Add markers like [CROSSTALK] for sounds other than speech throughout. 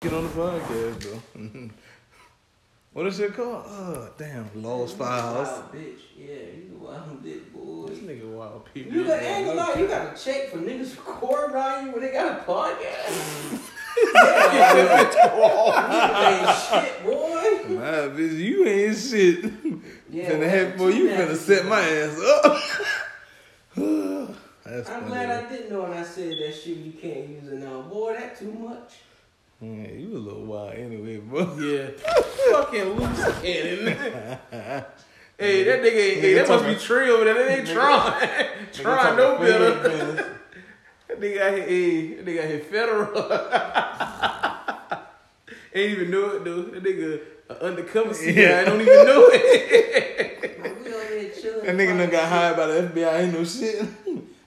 Get on the podcast, though. [LAUGHS] what is it called? Uh, damn, Lost Files. Wild bitch. Yeah, you a wild bitch, boy. This nigga wild people. You got ain't gonna lie, you got to check for niggas recording on you when they got a podcast. yeah, shit, boy. My bitch, you ain't shit. Yeah, finna have, boy, you finna set my ass up. [LAUGHS] I'm funny. glad I didn't know when I said that shit you can't use it now. Boy, that too much. Yeah, you a little wild anyway, bro. Yeah. Fucking loose cannon. [LAUGHS] hey, that nigga ain't. Hey, that must be Trey over there. That ain't Tron. Tron no better. business. That nigga out here, hey, that nigga out here federal. [LAUGHS] ain't even know it though. That nigga a undercover CI. Yeah. I don't even know it. [LAUGHS] We over here chilling. That nigga done got hired by the FBI, ain't no shit.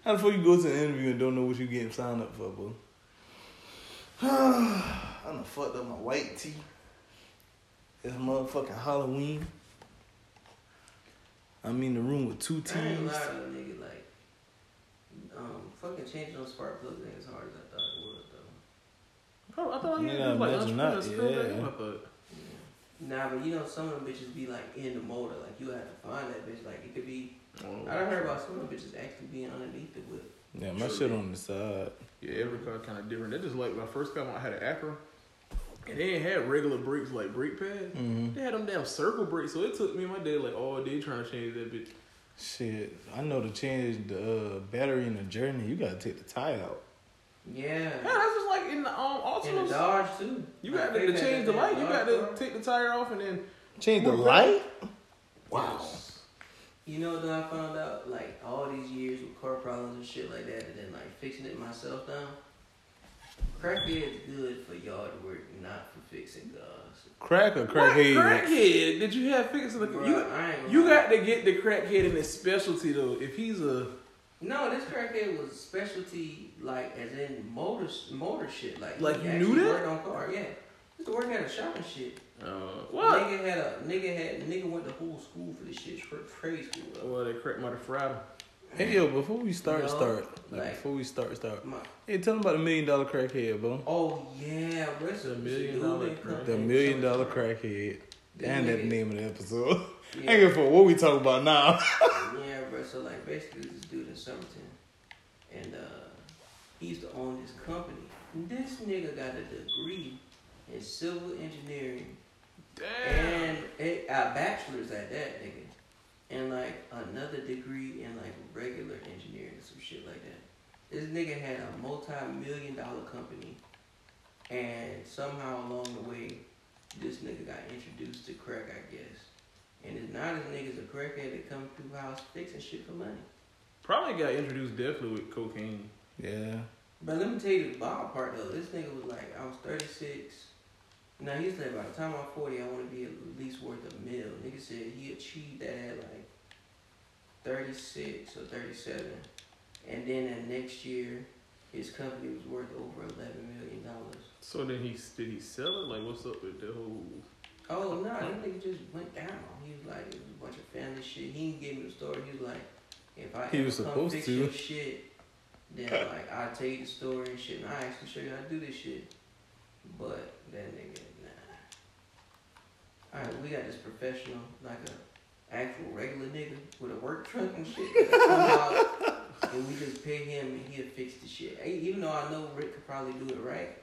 How the fuck you go to an interview and don't know what you getting signed up for, bro? [SIGHS] I done fucked up my white tee. It's motherfucking Halloween. I'm in the room with two shit. I ain't teams. lie to nigga, like, um, fucking changing those spark plugs ain't as hard as I thought it was, though. Oh, I thought he Yeah, had like imagine entrepreneur that, skill. yeah. Nah, but you know, some of them bitches be like in the motor. Like you have to find that bitch. Like it could be. Oh. I done heard about some of them bitches actually being underneath the whip. Yeah, my shit on the side. Yeah, every car kind of different. That just like my first car, I had an Acura, and they ain't had regular brakes like brake pads. Mm-hmm. They had them damn circle brakes, so it took me and my dad like all day trying to change that bitch. Shit, I know to change the uh, battery in the journey, you gotta take the tire out. Yeah. Yeah, that's just like in the um And the Dodge too. You got to, they to had change the light. You got to take the tire off and then. Change the light? Wow. You know what I found out? Like all these years with car problems and shit like that, and then like fixing it myself down. Crackhead's good for yard work, not for fixing cars. Crack or What crackhead? crackhead did you have fixing the Bruh, you? I ain't You got to get the crackhead in his specialty though. If he's a No, this crackhead was specialty, like as in motor motor shit. Like, Like, he you knew that? Worked on car, yeah. Used to work at a shop and shit. Uh, what? Nigga had a nigga had nigga went to whole school for this shit, tra- trade school. Bro. Well, they crack might have fried him. Hey yo, before we start, No, start. Like, like- before we start, start. My, Hey, tell them about the million dollar crackhead, bro. oh yeah, bro. The a- million dollar a dude dollar that come crack- The million dollar dollar crackhead. This And that name of the episode. [LAUGHS] Yeah. Ain't give a fuck what we talk about now. [LAUGHS] Yeah, bro. So like basically this dude in Summerton, and uh, he used to own this company. This nigga got a degree in civil engineering Damn. and a, a bachelor's at that nigga, and like another degree in like regular engineering and some shit like that. This nigga had a multi-million dollar company, and somehow along the way, this nigga got introduced to crack, I guess. And it's not as niggas a crackhead that come through house fixing shit for money. Probably got introduced definitely with cocaine. yeah. But let me tell you the wild part though. This nigga was like, I was 36. Now he said by the time I'm 40, I want to be at least worth a mil. Nigga said he achieved that at like 36 or 37. And then that next year, his company was worth over 11 million dollars. So then he did he sell it? Like what's up with the whole? Oh no, that nigga just went down. He was like, it was a bunch of family shit. He didn't give me the story. He was like, if I He was supposed fix to. your shit, then like I'll tell you the story and shit, and I actually show you how to do this shit. But that nigga, nah. All right, we got this professional, like a actual regular nigga with a work truck and shit. that come out, and we just pay him and he'll fix the shit. Hey, Even though I know Rick could probably do it right,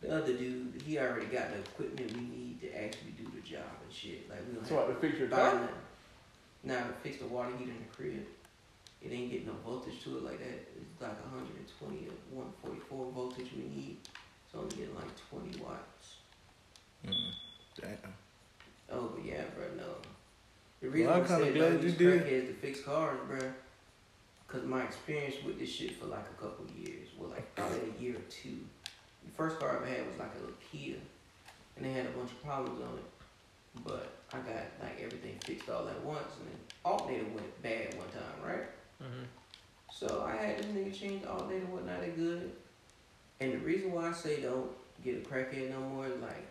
the other dude, he already got the equipment we need to actually do the job and shit. Like we don't So have like to fix your buy car? Now to fix the water heater in the crib, it ain't getting no voltage to it like that. It's like 120 or 144 voltage we need. It's only getting like 20 watts. Mm. Damn. Oh, but yeah, bro, no. The reason Well, I'm I kinda said glad glad you you did. crackheads to fix cars, bro, because my experience with this shit for like a couple years, well, like probably a year or two. The first car I ever had was like a little Kia, and they had a bunch of problems on it. But I got like everything fixed all at once, and then alternator went bad one time, right? Mm-hmm. So I had this nigga change the alternator, whatnot, they good. And the reason why I say don't get a crackhead no more is like,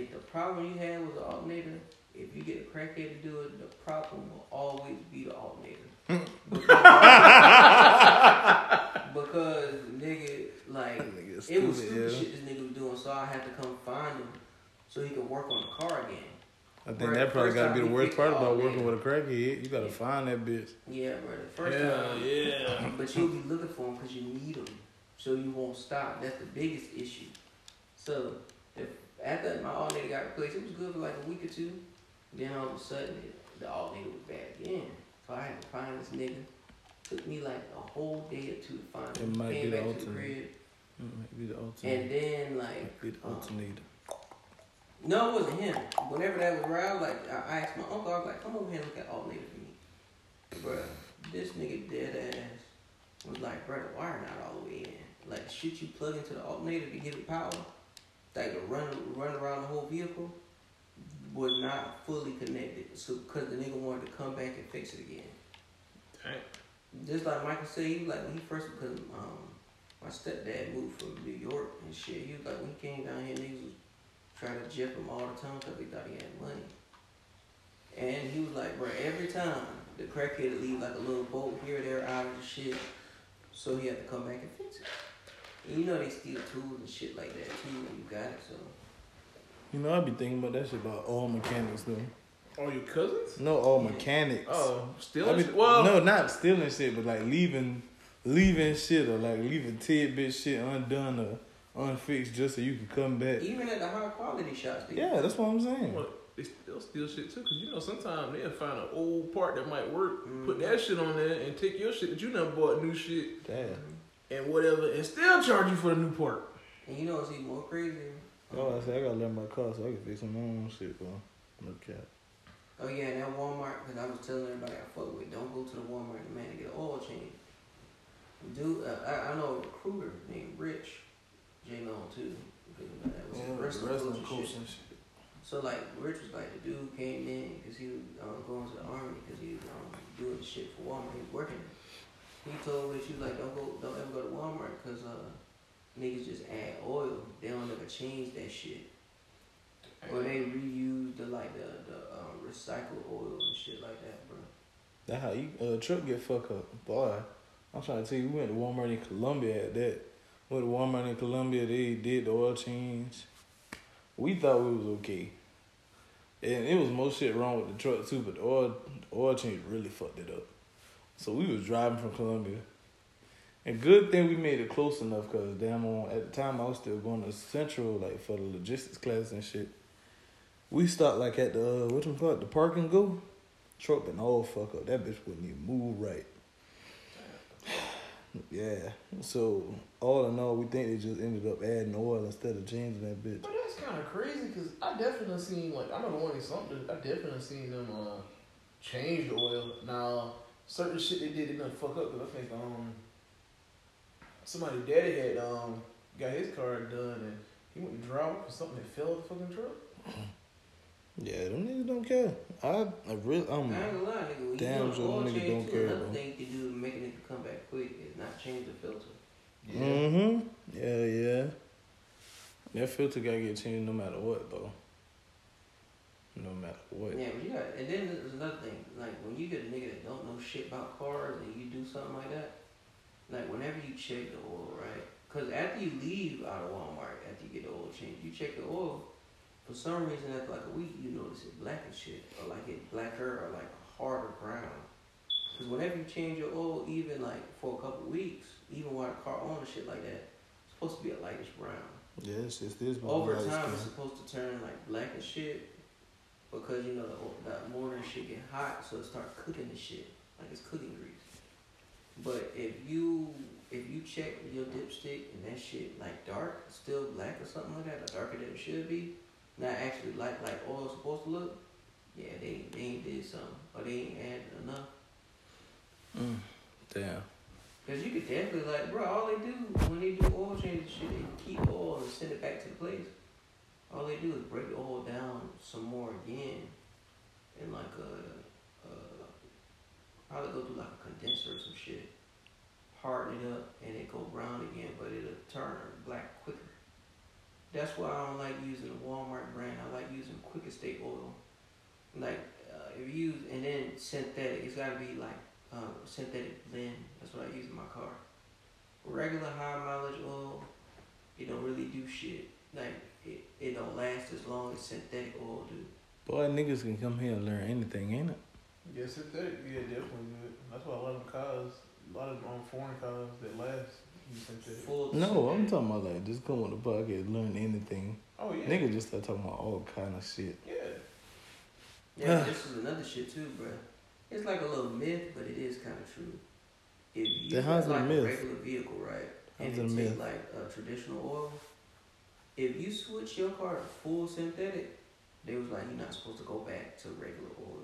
if the problem you had was the alternator, if you get a crackhead to do it, the problem will always be the alternator. [LAUGHS] because, because nigga, like Nigga it was stupid, stupid yeah. shit this nigga was doing, so I had to come find him so he could work on the car again. I think Bruh, that probably gotta be the worst part about working with a crackhead. You gotta Yeah. find that bitch. Yeah, bro. The first Hell time, yeah. but you'll be looking for him because you need him, so you won't stop. That's the biggest issue. So if after my alternator got replaced, it was good for like a week or two. Then all of a sudden, it, the alternator was bad again. So I had to find this nigga. Took me like a whole day or two to find him. It might Came be the back to the alternator. crib, Mm, Might be the and then like Might be the um, alternator. No, it wasn't him. Whenever that was around, like I asked my uncle, I was like, "Come over here and look at all alternator for me, bruh." This nigga dead ass was like, "Bruh, the wire not all the way in. Like shit you plug into the alternator to give it power, like to run run around the whole vehicle, was not fully connected. So because the nigga wanted to come back and fix it again. Dang. Just like Michael said, he was like when he first because um my stepdad moved from New York and shit. He was like when he came down here, niggas was trying to jip him all the time because they thought he had money. And he was like, bro, every time the crackhead would leave like a little bolt here or there out of the shit, so he had to come back and fix it. And you know they steal tools and shit like that too when you got it. So You know, I be thinking about that shit about all mechanics though. All your cousins? No, all mechanics. Oh, stealing? I be, well, no, not stealing shit, but like leaving, leaving shit or like leaving tidbit shit undone or unfixed just so you can come back. even at the high quality shops, they Yeah, that's what I'm saying. Well, they still steal shit too, cause you know sometimes they'll find an old part that might work, put Mhm. that shit on there, and take your shit that you never bought new shit Damn. And whatever, and still charge you for the new part. And you know what's even more crazy? Oh, I said I gotta learn my car so I can fix my own shit, bro. No cap. Oh yeah, and that Walmart, because I was telling everybody I fuck with, don't go to the Walmart, man, to get an oil change. Dude, uh, I, I know a recruiter named Rich, J Long too. because That was Yeah, wrestling wrestling coach and shit. So like, Rich was like, the dude came in because he was um, going to the army because he was um, doing shit for Walmart. He was working. He told Rich, he was like, don't go, don't ever go to Walmart because uh, niggas just add oil. They don't ever change that shit. Or they reuse the like the the um, recycled oil and shit like that, bro. That how you uh, truck get fuck up, boy. I'm trying to tell you, we went to Walmart in Columbia at that. Went to Walmart in Columbia, they did the oil change. We thought we was okay. And it was most shit wrong with the truck too, but the oil the oil change really fucked it up. So we was driving from Columbia. And good thing we made it close enough because damn on at the time I was still going to Central like for the logistics class and shit. We stopped like at the uh, what call it, the park and go. Truck been all fuck up. That bitch wouldn't even move right. [SIGHS] Yeah. So all in all, we think they just ended up adding oil instead of changing that bitch. But that's kind of crazy because I definitely seen like I know the one in something. I definitely seen them uh, change the oil. Now certain shit they did they didn't fuck up because I think um somebody daddy had um got his car done and he went to drive for something that fell off the fucking truck. [CLEARS THROAT] Yeah, them niggas don't care. I, I really, um, I ain't gonna lie, nigga. When Damn you sure do an oil them niggas don't too, care, another bro. thing you can do to make a nigga come back quick is not change the filter. mm-hmm. Yeah, yeah. That filter gotta get changed no matter what, though. No matter what. Yeah, but you got, and then there's another thing. Like when you get a nigga that don't know shit about cars and you do something like that, like whenever you check the oil, right? Because after you leave out of Walmart, after you get the oil change, you check the oil. For some reason, after like a week, you notice it black and shit, or like it blacker or like harder brown. Because whenever you change your oil, even like for a couple weeks, even while the car on and shit like that, it's supposed to be a lightish brown. Yes, it's just this. Over time, skin. it's supposed to turn like black and shit because you know the motor and shit get hot, so it start cooking the shit like it's cooking grease. But if you if you check your dipstick and that shit like dark, still black or something like that, or darker than it should be, not actually like like oil's supposed to look, yeah, they they ain't did something or they ain't added enough. Mm. Damn. Cause you could definitely like, bro, all they do when they do oil changes, shit, they keep oil and send it back to the place. All they do is break the oil down some more again, and like a, a probably go through like a condenser or some shit, harden it up, and it go brown again, but it'll turn black quicker. That's why I don't like using the Walmart brand. I like using Quaker State oil. Like uh, if you use and then synthetic, it's gotta be like um, synthetic blend. That's what I use in my car. regular high mileage oil, it don't really do shit. Like it, it don't last as long as synthetic oil do. Boy, niggas can come here and learn anything, ain't it? Yeah, synthetic, yeah, definitely good. That's why a lot of them cars, a lot of them um, foreign cars that last use synthetic. Full No, I'm talking about like just come on the podcast, learn anything. Oh yeah. Niggas just start talking about all kind of shit. Yeah. Yeah, this is another shit too, bro. It's like a little myth, but it is kind of true. If you Then got how's a like a myth? regular vehicle, right, and How's it it a take like a traditional oil, if you switch your car to full synthetic, they was like you're not supposed to go back to regular oil.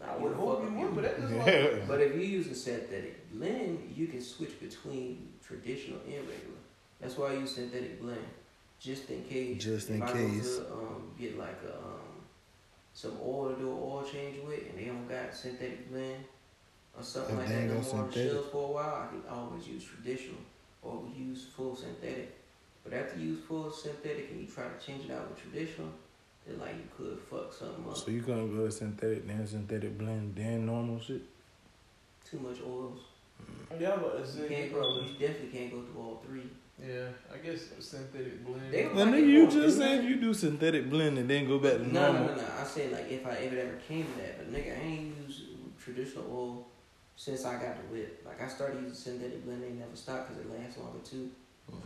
Like, I you'll would hope you up would, but that's like. Yeah. But if you use a synthetic blend, you can switch between traditional and regular. That's why I use synthetic blend, just in case. Just in if I case. Go to, um, get like a um, some oil to do an oil change with, and they don't got synthetic blend or something If like that ain't no got more on the shelves for a while, I can always use traditional or use full synthetic. But after you use full synthetic and you try to change it out with traditional, it's like you could fuck something up. So you gonna go to synthetic, then synthetic blend, then normal shit? Too much oils. Mm. Yeah, but it's You can't go. You definitely can't go through all three. Yeah, I guess synthetic blend. They- Now, Like nigga, it you just isn't said if you do synthetic blend and then go back to No, normal. no, no, no. I said like if I if it ever came to that, but nigga, I ain't used traditional oil since I got the whip. Like I started using synthetic blend, they never stopped because it lasts longer too.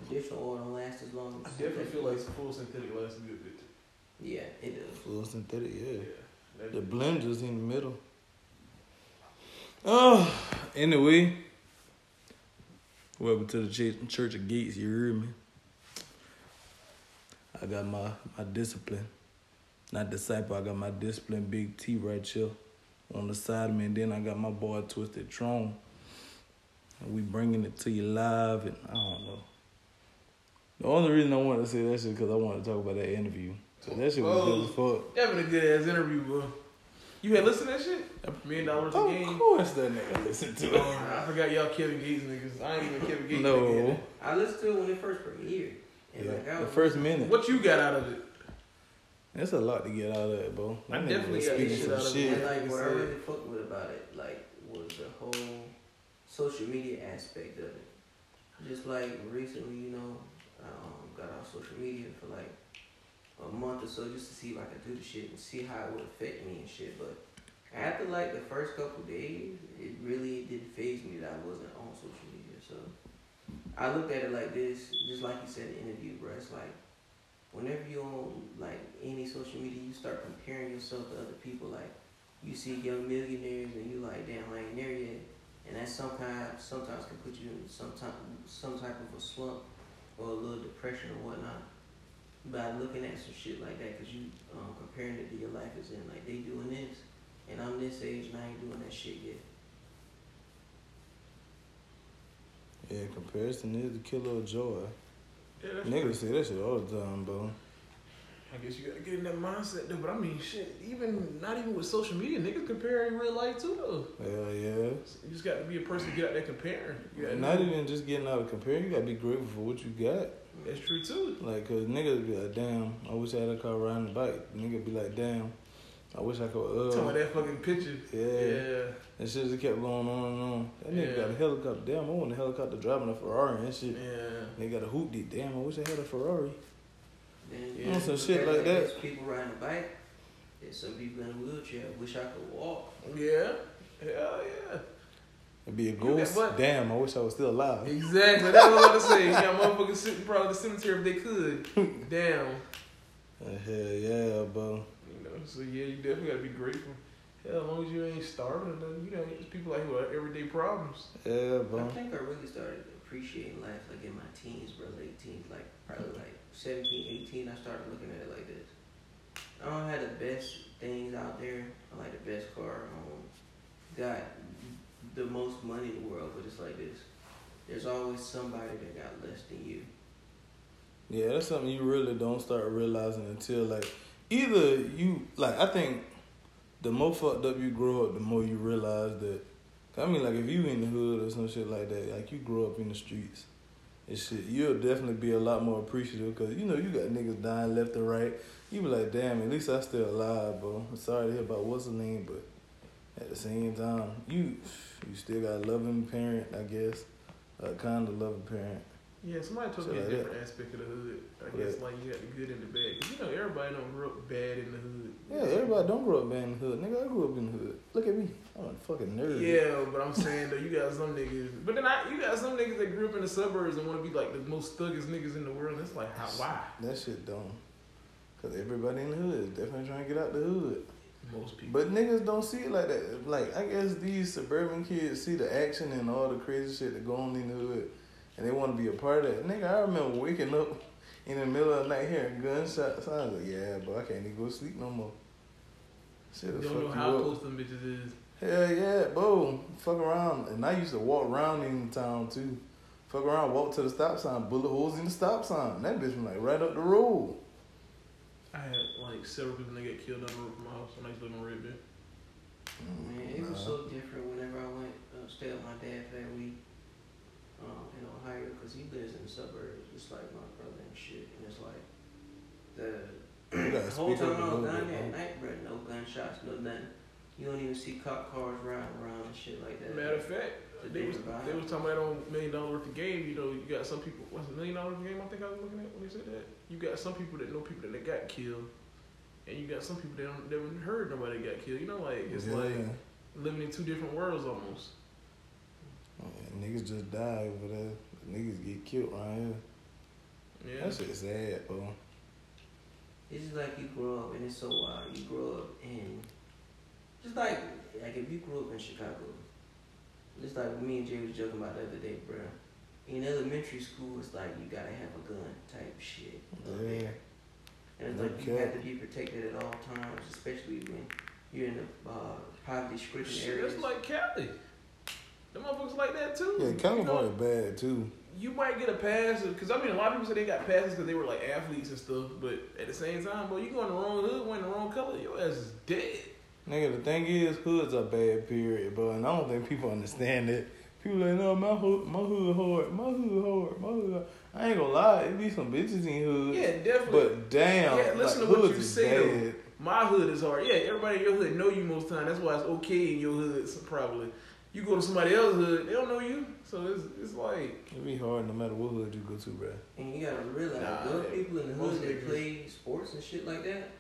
Traditional oil don't last as long As I definitely feel like full synthetic lasts a good bit. Yeah, it does. Full synthetic, yeah. Yeah. The blend just in the middle. Oh, anyway. Welcome to the Church, Church of Gates, you hear me? I got my, my discipline. Not disciple, I got my discipline, Big T right here on the side of me. And then I got my boy Twisted Tron. And we bringing it to you live, and I don't know. The only reason I wanted to say that shit because I wanted to talk about that interview. So that shit was good as fuck. That been a good ass interview, bro. You had listened to that shit? a Million dollars a Of game. course that nigga listened to it. Um, I forgot y'all Kevin Gates niggas. I ain't even Kevin Gates. No. nigga. I listened to it when it first premiered. And Yeah. like I The was first minute. What you got out of it? That's a lot to get out of it, bro. I That nigga definitely was got speaking this shit some out of it. shit. And like Like what I you said. really fucked with about it, like, was the whole social media aspect of it. Just like recently, you know, I um, got on social media for like a month or so just to see if I could do the shit and see how it would affect me and shit. But after like the first couple days, it really didn't phase me that I wasn't on social media. So I looked at it like this, just like you said in the interview, bro. It's like whenever you on like any social media, you start comparing yourself to other people. Like you see young millionaires, and you like, damn, I ain't there yet. And that sometimes sometimes can put you in some type some type of a slump or a little depression or whatnot. By looking at some shit like that, cause you um, comparing it to your life is in like they doing this, and I'm this age and I ain't doing that shit yet. Yeah, comparison is the killer of joy. Yeah, that's Niggas say that shit all the time, bro. I guess you gotta get in that mindset though. But I mean, shit, even not even with social media, niggas compare in real life too though. Hell yeah. You just got to be a person to get out there comparing. You Not know- even just getting out of comparing, you gotta be grateful for what you got. That's true too. Like, cause niggas be like, damn, I wish I had a car riding the bike. Nigga be like, damn, I wish I could, Talking uh. about that fucking picture. Yeah. Yeah. And shit just kept going on and on. That nigga Yeah. got a helicopter. Damn, I want a helicopter driving a Ferrari and shit. Yeah. They got a hoopty. Damn, I wish I had a Ferrari. Then Yeah, some you shit compare, like that. There's people riding a bike. There's some people in a wheelchair. Wish I could walk. Yeah. Hell yeah. It'd be a got ghost. what? Damn, I wish I was still alive. Exactly. That's what I was about to say. You got motherfuckers sitting probably the cemetery if they could. Damn. Uh, hell yeah, bro. You know, so yeah, you definitely gotta be grateful. Hell, as long as you ain't starving, then you know, there's people like who have everyday problems. Yeah, bro. I think I really started appreciating life like in my teens, bro, late teens, like probably like 17, 18, I started looking at it like this. I don't have the best things out there. I like the best car. Um, got the most money in the world, but it's like this. There's always somebody that got less than you. Yeah, that's something you really don't start realizing until like either you like I think the more fucked up you grow up, the more you realize that. I mean, like if you in the hood or some shit like that, like you grow up in the streets and shit, you'll definitely be a lot more appreciative because you know you got niggas dying left and right. You be like, damn, at least I still alive, bro. I'm sorry to hear about what's the name, but at the same time, you you still got a loving parent, I guess, a kind of loving parent. Yeah, somebody told me a like different aspect of the hood. I guess like you got the good and the bad. 'Cause you know everybody don't grow up bad in the hood. Yeah, everybody don't grow up bad in the hood. Nigga, I grew up in the hood. Look at me. I'm a fucking nerd. Yeah, but I'm saying though, you got some niggas. [LAUGHS] But then I, you got some niggas that grew up in the suburbs and want to be like the most thuggest niggas in the world. It's like, how? Why? That shit dumb. Cause everybody in the hood is definitely trying to get out the hood. Most people. But niggas don't see it like that. Like I guess these suburban kids see the action and all the crazy shit that go on in the hood, and they want to be a part of that. Nigga, I remember waking up in the middle of the night hearing gunshots. I was like, yeah, but I can't even go to sleep no more. Shit, you fuck don't know you how up. close them bitches is. Hell yeah, bro. Fuck around. And I used to walk around in town too. Fuck around, walk to the stop sign, bullet holes in the stop sign. That bitch was like right up the road. I had like several people that get killed on the roof of my house when I used to live in Red Bend. Man, it was so different whenever I went stay with my dad for that week um, in Ohio because he lives in the suburbs, just like my brother and shit. And it's like the [CLEARS THROAT] You whole speak up time a I was down there at night, bro, no gunshots, no nothing. You don't even see cop cars riding around and shit like that. Matter of fact, they was vibe. they was talking about on million dollar worth of game. You know, you got some people. What's a million dollars a game? I think I was looking at when they said that. You got some people that know people that got killed, and you got some people that don't never heard nobody got killed. You know, like it's Yeah. like living in two different worlds almost. Yeah, niggas just die over there. Niggas get killed right here. Yeah. That shit sad, bro. It's just like you grow up and it's so wild. You grow up and just like like if you grew up in Chicago, just like me and Jay was joking about the other day, bro. In elementary school, it's like you gotta have a gun type shit. up Yeah. And it's like you have to be protected at all times, especially when you're in the uh, poverty stricken Shit, areas. that's like Cali. Them motherfuckers like that too. Yeah, You know, California bad too. you might get a pass because I mean a lot of people say they got passes because they were like athletes and stuff, but at the same time, boy, you go in the wrong hood, wearing the wrong color, your ass is dead. Nigga, the thing is, hoods are bad, period, bro. And I don't think people understand that. People like, no, my hood, my hood hard, my hood hard, my hood. Hard. I ain't gonna lie, it be some bitches in hood. Yeah, definitely. But damn, Yeah, listen like, to what hoods you say, My hood is hard. Yeah, everybody in your hood know you most time. That's why it's okay in your hood. probably you go to somebody else's hood, they don't know you. So it's it's like It be hard no matter what hood you go to, bro. And you gotta realize Nah, those yeah. people in the hood that niggas- play sports and shit like that,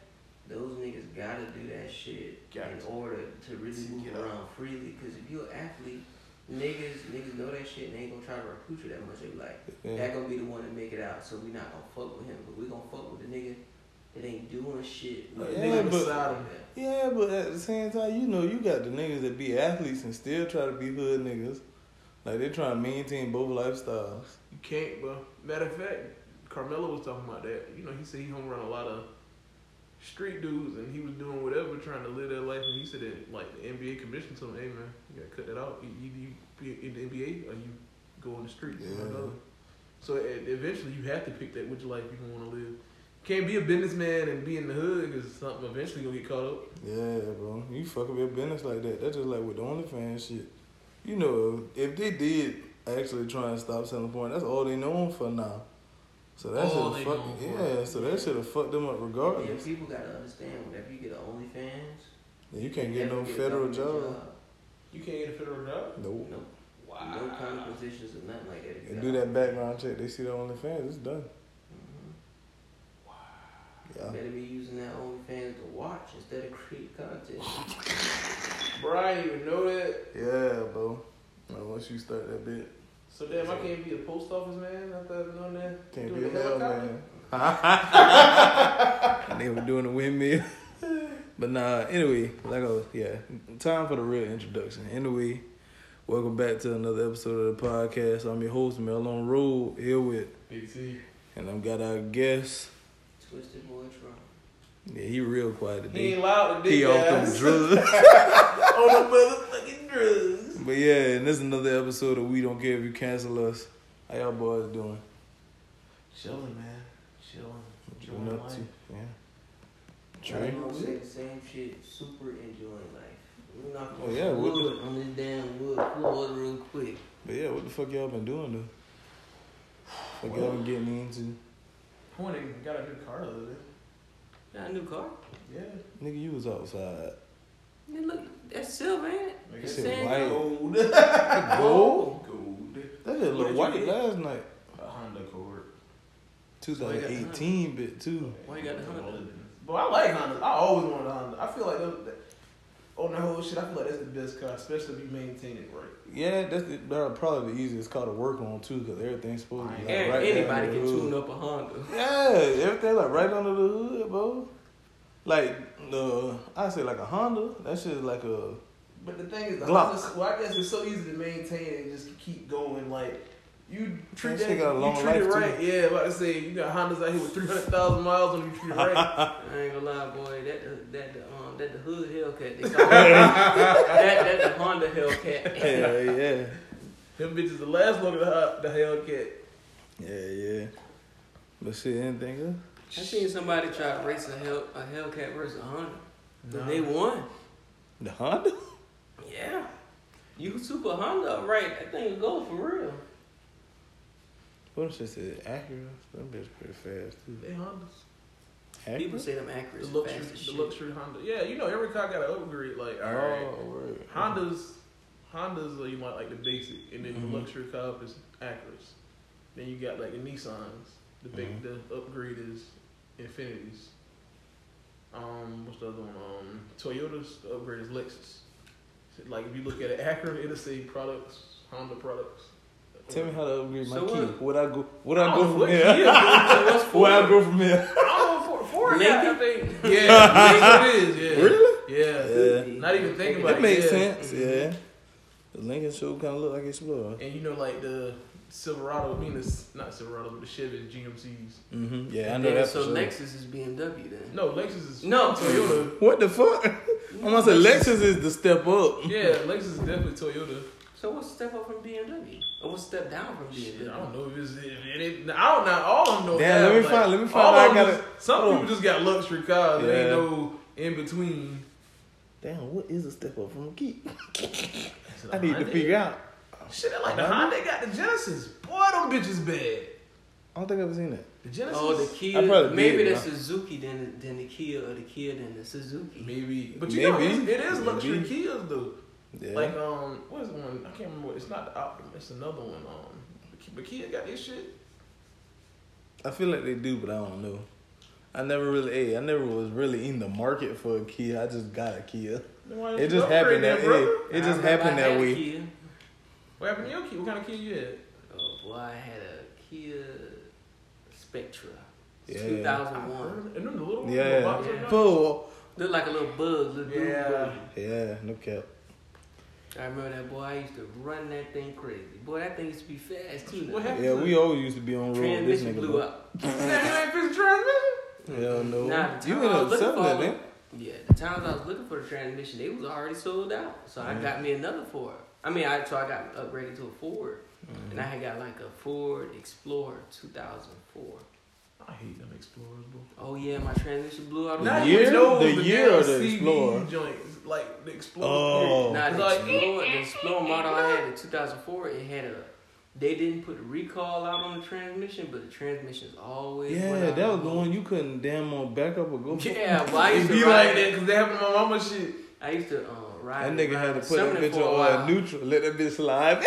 those niggas gotta do that shit Got in to. order to really move get up. around freely. Cause if you're an athlete, niggas niggas know that shit and they ain't gonna try to recruit you that much. They be like, Yeah. that gonna be the one to make it out, so we not gonna fuck with him, but we gonna fuck with the nigga that ain't doing shit. Like, with Yeah, nigga but- beside him. Yeah, but at the same time, you know, you got the niggas that be athletes and still try to be hood niggas. Like they trying to maintain both lifestyles. You can't, bro. Matter of fact, Carmelo was talking about that. You know, he said he hung run a lot of street dudes and he was doing whatever trying to live that life. And he said that, like, the NBA commission told him, hey, man, you gotta cut that out. Either you be in the NBA or you go on the streets. Yeah. So eventually you have to pick that which life you want to live. You can't be a businessman and be in the hood because something eventually gonna get caught up. Yeah, bro. You fuck up your business like that. That's just like with the OnlyFans shit. You know, if they did actually try and stop selling porn, that's all they known for now. So that All should they have fucked. Yeah, so that should have fucked them up Yeah, regardless. people gotta understand whenever you get an OnlyFans, Yeah, you can't you get no a federal government job. You can't get a federal job. Nope. No, Wow. no kind of positions or nothing like that. if They do that background check. They see the OnlyFans. It's done. Yeah. Better be using that OnlyFans to watch instead of create content. [LAUGHS] Oh bro, I didn't even know that. Yeah, bro. Now, once you start that bit, So damn, I can't be a post office man after I've known that. can't Doing be a the hell helicopter? man. [LAUGHS] and they were doing the windmill. [LAUGHS] but nah, anyway, like I was, yeah, time for the real introduction. Anyway, welcome back to another episode of the podcast. I'm your host, Mel on Road, here with, C. and I've got our guest. Twisted Boy Trump. Yeah, he real quiet today. He today. ain't loud today, He off them drugs. [LAUGHS] On the motherfucking drugs. but yeah, and this is another episode of We Don't Care If You Cancel Us. How y'all boys doing? Chilling, man. Chilling. What you Enjoying up life. to? Yeah. I'm Trey? gonna say the same shit. Super enjoying life. We knock Oh, yeah, what wood on this damn wood floor real quick. But yeah, what the fuck y'all been doing though? Fuck y'all been getting into? Point got a new car the other day. Got a new car. Yeah. Nigga, you was outside. Man, look, that's silver, ain't it? Like That It's shit saying white. Gold. [LAUGHS] Gold? Gold. That that What look white you get? last night. A Honda Accord. 2018 bit too. Why you got the Honda? But I like Honda. I always wanted a Honda. I feel like that, that, on the whole shit, I feel like that's the best car, especially if you maintain it right. Yeah, that's the, probably the easiest car to work on too, because everything's supposed to be like, And right anybody under can the tune hood. up a Honda. Yeah, everything like right under the hood, bro. Like the, I say like a Honda. That shit is like a. But the thing is, the Glock. Honda, well, I guess it's so easy to maintain and just keep going. Like you treat That that, got a long you treat it life, too. right. Yeah, about to say you got Hondas out here with three hundred thousand miles on you treat it right. [LAUGHS] I ain't gonna lie, boy. That that the um that the hood Hellcat. They call it. [LAUGHS] that that the Honda Hellcat. Yeah, yeah, Them bitches the last one of the, the Hellcat. yeah, yeah. But see, anything else? I seen somebody try to race a Hell a Hellcat versus a Honda. But Nah. they won. The Honda? Yeah. You super Honda, right? That thing will go for real. What shit said Acura? That bitch pretty fast too. They Hondas. Acura? People say them accurate The luxury, fast as the shit. luxury Honda. Yeah, you know every car got an upgrade. Like all right, Oh, word. Hondas, Hondas are you might like the basic, and then Mhm. the luxury car up is Acuras. Then you got like the Nissans. The big, Mhm. the upgrade is Infinitis. Um, what's the other one? Um, Toyota's the upgrade is Lexus. So, like if you look at it, Acura, it'll say products, Honda products. Tell me how to upgrade my So key. what? Would I go? Would I I don't go know from what here? key is, So what's? Where I go from here? I don't know, Ford, Ford I think. [LAUGHS] [LAUGHS] Yeah, Lincoln it is. Yeah. [LAUGHS] Really? Yeah. Yeah. Not even thinking about it. That it. makes yeah. sense. Yeah. The Lincoln show kind of look like Explorer. And you know, like the Silverado, I mean, it's not Silverado, but the Chevy GMCs. Mm-hmm. Yeah, I know that so sure. Lexus is BMW then. No, Lexus is No. Toyota. What the fuck? I'm gonna say Lexus is the step up. Yeah, Lexus is definitely Toyota. So what's the step up from BMW? Or what's the step down from Shit, BMW? I don't know if it's if it, I don't know. All of them don't Damn, have, let me like, find- let me find all out. of I gotta- just- some people on. just got luxury cars. There ain't no in between. Damn, what is a step up from a key? Is it a I need to figure out. Shit, I like the Honda? Honda got the Genesis. Boy, them bitches bad. I don't think I've ever seen that. The oh, Genesis. Oh, the Kia. Maybe did, the bro. Suzuki than than the Kia, or the Kia than the Suzuki. Maybe, but you Maybe. know, it's, it is luxury Maybe. Kias though. Yeah. Like um, what is the one? I can't remember. What, it's not the Optima. It's another one. Um, but Kia got this shit. I feel like they do, but I don't know. I never really, hey, I never was really in the market for a Kia. I just got a Kia. It didn't just happened that, brother? hey, it just happened that way. What happened to your Kia? What kind of Kia you had? Oh boy, I had a Kia Spectra. Yeah. 2001. And then the little Yeah. the box Yeah. Full. Looked like a little bug, little Yeah. bug. Yeah, no cap. I remember that boy. I used to run that thing crazy. Boy, that thing used to be fast too. What happened? Yeah, we always used to be on road with this Transmission nigga. blew up. Damn, [LAUGHS] you ain't transmission? Hell no. Nah, the you time ended I up was selling that, for man. Yeah, the times I was looking for the transmission, they was already sold out. So I Mhm. got me another Ford. I mean, I so I got upgraded to a Ford, Mm-hmm. and I had got like a Ford Explorer 2004. I hate them Explorers, bro. Oh yeah, my transmission blew out. on The me. Year? even those, The the year damn or the CB Explorer? Joints, like the Explorer. Oh. Nah, the It's like- Explorer, the Explorer model I had in 2004, it had a. They didn't put a recall out on the transmission, but the transmission's always. Yeah, that was on the one you couldn't damn on back up or go. Yeah, well, I used to be ride like that because they happened to my mama shit. I used to uh, ride. That nigga ride had to put that bitch for a on neutral, let that bitch slide.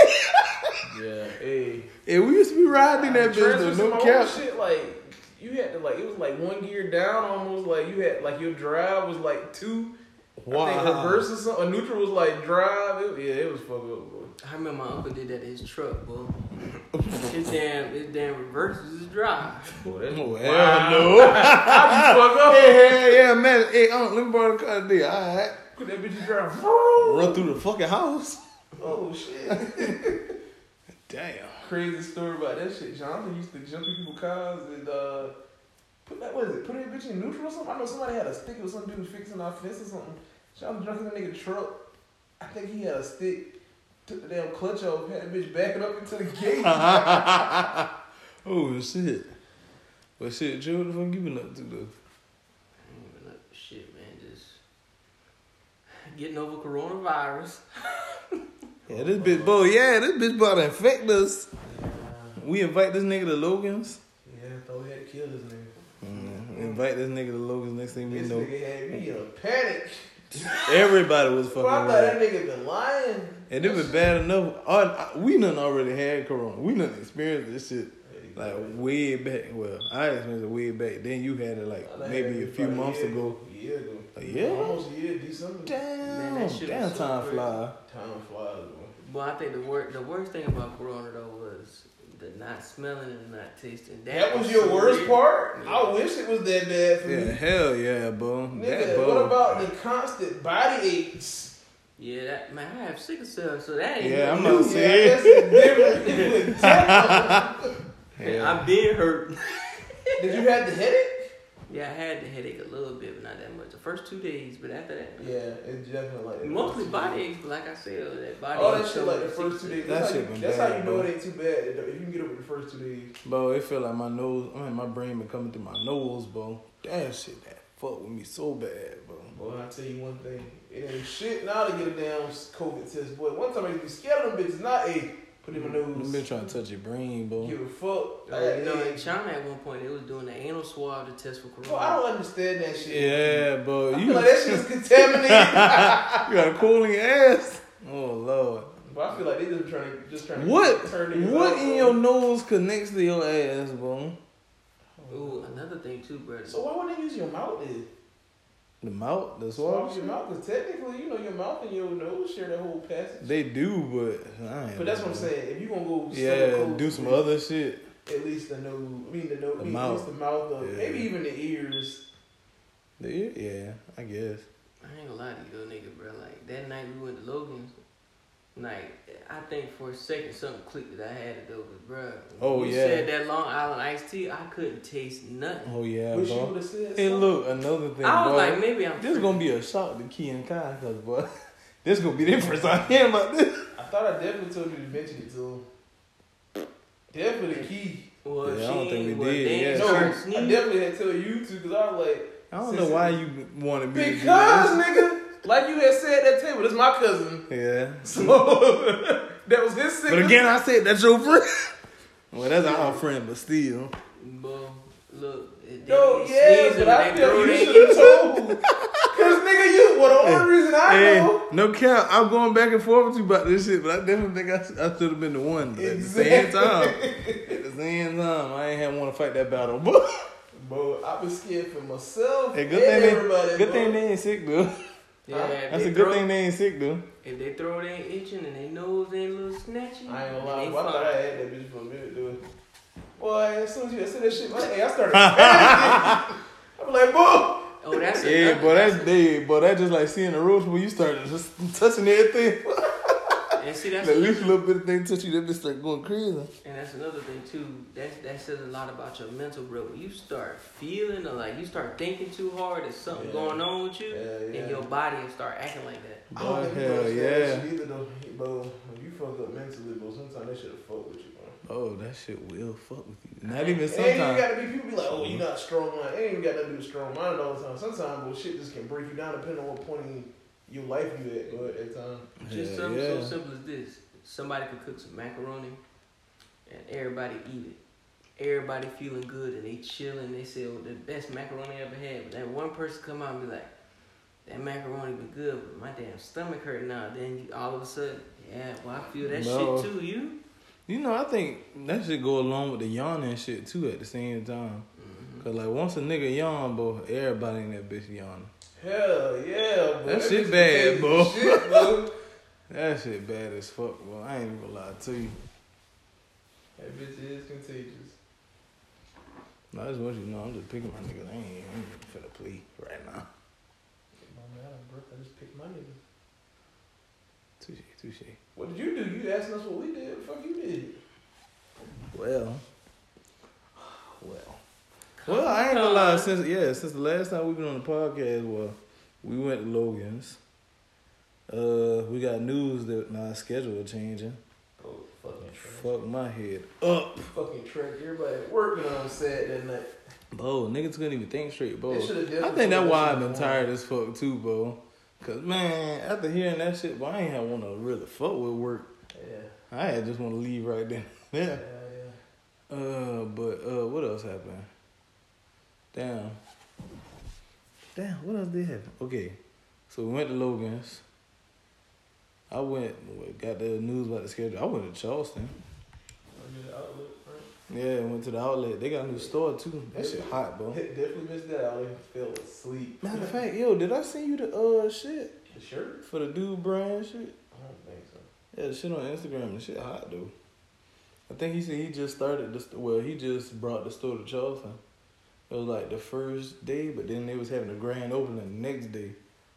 Yeah, hey. [LAUGHS] and we used to be riding that bitch with Transmission, no cap. shit like you had to like it was like one gear down almost like you had like your drive was like two. I think Wow. reverse or something. Neutral was like drive. It, yeah, it was fucked up, bro. I remember my uncle did that to his truck, bro. [LAUGHS] his damn, his damn reverses his drive. Boy, that, Oh, wow. hell no. [LAUGHS] I just fucked up. hey, hey, yeah, man. Hey, Unc, let me borrow the car today. All right. Put that bitch in drive. Run through the fucking house. Oh shit. [LAUGHS] Damn. Crazy story about that shit. Jonathan used to jump in people's cars and uh put that what is it? Put that bitch in neutral or something. I know somebody had a stick or something. Dude fixing our fence or something. Jonathan jumped in that nigga truck. I think he had a stick. Took the damn clutch off. Had that bitch backing up into the gate. [LAUGHS] oh shit. But shit, Joe, what the fuck you been up to though? I ain't even up shit, man. Just getting over coronavirus. [LAUGHS] Yeah, this bitch, boy, yeah, this bitch about to infect us. We invite this nigga to Logan's. yeah, thought we had to kill this nigga. Mm, invite this nigga to Logan's. Next thing we This know, this nigga had me in a panic. Everybody was fucking. Bro, I thought that nigga been lying. And it was bad enough. All, we done already had corona. We done experienced this shit like way back. Well, I experienced it way back. Then you had it like maybe a few months ago. A year ago. A year? Almost a year, December. Damn, that shit damn was so time crazy. fly. Time flies, bro. Well, I think the worst the worst thing about Corona though was the not smelling and not tasting. That, was your so worst weird. part? Yeah. I wish it was that bad for Yeah, me. hell yeah, bro. that Nigga, bro. what about the constant body aches? Yeah, that man, I have sickle cell, so that ain't. Yeah, I'm new. not Yeah, saying. different. [LAUGHS] Yeah. I've been hurt. Did you have the headache? yeah, I had the headache a little bit, but not that much. The first two days, but after that, Yeah, it's definitely like mostly body aches. But like I said, that body. All that shit like the comes first two days. That That's, how, shit you, been that's bad, how you know it ain't too bad. If you can get over the first two days. Bro, it feel like my nose, I mean, my brain been coming through my nose, bro. That shit that fuck with me so bad, bro. Boy, I tell you one thing. It ain't shit now to get a damn COVID test. Boy, one time I used to be scared of them bitches. Not a put it in my I've nose. been trying to touch your brain, bro. Give a fuck. Oh, you know, in China at one point they was doing the anal swab to test for corona. Bro, I don't understand that shit. Yeah, bro. I You, feel like that shit's is [LAUGHS] contaminated. you got a cool in your ass. Oh lord. but I feel like they just trying to just trying to What? turn niggas What off, in your nose connects to your ass, bro? Ooh, another thing too, brother. So why would they use your mouth then? The mouth, the Swab swab. your mouth, because technically, you know, your mouth and your nose share that whole passage. They do, but I ain't but that's know, what I'm saying. If you gonna go, Yeah, close do some other shit. At least the nose. I mean the nose. The I mean, mouth. At least the mouth. Or Yeah. Maybe even the ears. The ear- Yeah, I guess. I ain't gonna lie to you, though, nigga, bro. Like that night we went to Logan's. Like I think for a second something clicked that I had to though, but bro. Oh, you yeah. said that Long Island iced tea, I couldn't taste nothing. Oh yeah, Wish you bro. would have said. Hey, something. look, another thing, I was boy. like, maybe I'm. This is gonna be a shock to Key and Kai, cause boy, [LAUGHS] this gonna be their first time [LAUGHS] hearing about this. I thought I definitely told you to mention it to him. Definitely key. Well, Yeah, I don't think we did, yeah. No, I definitely had to tell you too, because I was like, I don't know why you wanted me to do because this. nigga, like you had said at that table, that's my cousin. Yeah. So [LAUGHS] that was his sickness. But again, I said that's your friend. well, that's our friend, but still. Bro, look. it- No, they yeah, but I feel you should have itch. told. Cause nigga, you. Well, the only reason I Hey, know. no cap. I'm going back and forth with you about this shit, but I definitely think I, I should have been the one. But at the same Exactly. time, at the same time, I ain't have want to fight that battle. But Bro, I was scared for myself hey, good and thing everybody. they, good bro. thing they ain't sick though. Yeah, if That's a good throw- thing they ain't sick though. If they throw their itching and they nose ain't a little snatchy, I ain't gonna lie, they bro, I thought I had that bitch for a minute, dude. Boy, as soon as you said that shit, my, hey, I started [LAUGHS] panicking. I'm like, boy. Oh, that's Yeah, but that's that's they, but that just like seeing the roach when you start just touching everything. [LAUGHS] And see, that's At least a little bit of thing touch you, that bitch start going crazy. and that's another thing too. That that says a lot about your mental, bro. When you start feeling or like you start thinking too hard, there's something Yeah. going on with you, Yeah, yeah. and your body will start acting like that. Oh, I don't Boy, think you hell understand yeah. that shit either, though. Bro, when you fuck up mentally, bro, sometimes they should have fucked with you, bro. Oh, that shit will fuck with you. Not even sometimes. And you gotta be people be like, oh, you not strong mind. It ain't even got nothing to do with strong mind all the time. Sometimes, bro, shit just can break you down depending on what point in your life you at, bro, at that time. Just Hell something yeah. so simple as this: somebody could cook some macaroni, and everybody eat it. Everybody feeling good and they chilling. They say, "Oh, the best macaroni I ever had." But that one person come out and be like, "That macaroni been good, but my damn stomach hurt now." Then you, all of a sudden, yeah, well, I feel that No. shit too. You? You know, I think that should go along with the yawning shit too at the same time. Mm-hmm. Cause like once a nigga yawn, bro, everybody in that bitch yawning. Hell yeah, bro. That shit bad, bro. Shit, bro. [LAUGHS] That shit bad as fuck, bro. I ain't even gonna lie to you. That bitch is contagious. No, I just want you to know I'm just picking my niggas. I ain't, even finna play right now. My man, bro, I just picked my nigga. Touche, touche. What did you do? You asking us what we did? What the fuck you did? Well, [SIGHS] well, well. I ain't gonna lie. Since yeah, since the last time we've been on the podcast, well, we went to Logan's. Uh, we got news that my schedule changing. Oh, fucking. Fuck my head up, Fucking trick. Everybody working on you know what I'm saying, that night. bro. Niggas couldn't even think straight, bro. I think that's why I've been tired as fuck too, bro. Cause man, after hearing that shit, bro, I ain't have want to really fuck with work. Yeah. I had just want to leave right [LAUGHS] then. Yeah, yeah. yeah. Uh, but uh, what else happened? Damn. Damn, what else did happen? Okay, So we went to Logan's. I went, got the news about the schedule. I went to Charleston. I the outlet, right? Yeah, went to the outlet. They got a new store too. That shit hot, bro. Definitely missed that. I fell asleep. Matter of fact, yo, did I send you the uh shit the shirt? for the dude brand shit? I don't think so. Yeah, the shit on Instagram. The shit hot though. I think he said he just started the st- well, he just brought the store to Charleston. It was like the first day, but then they was having a grand opening the next day.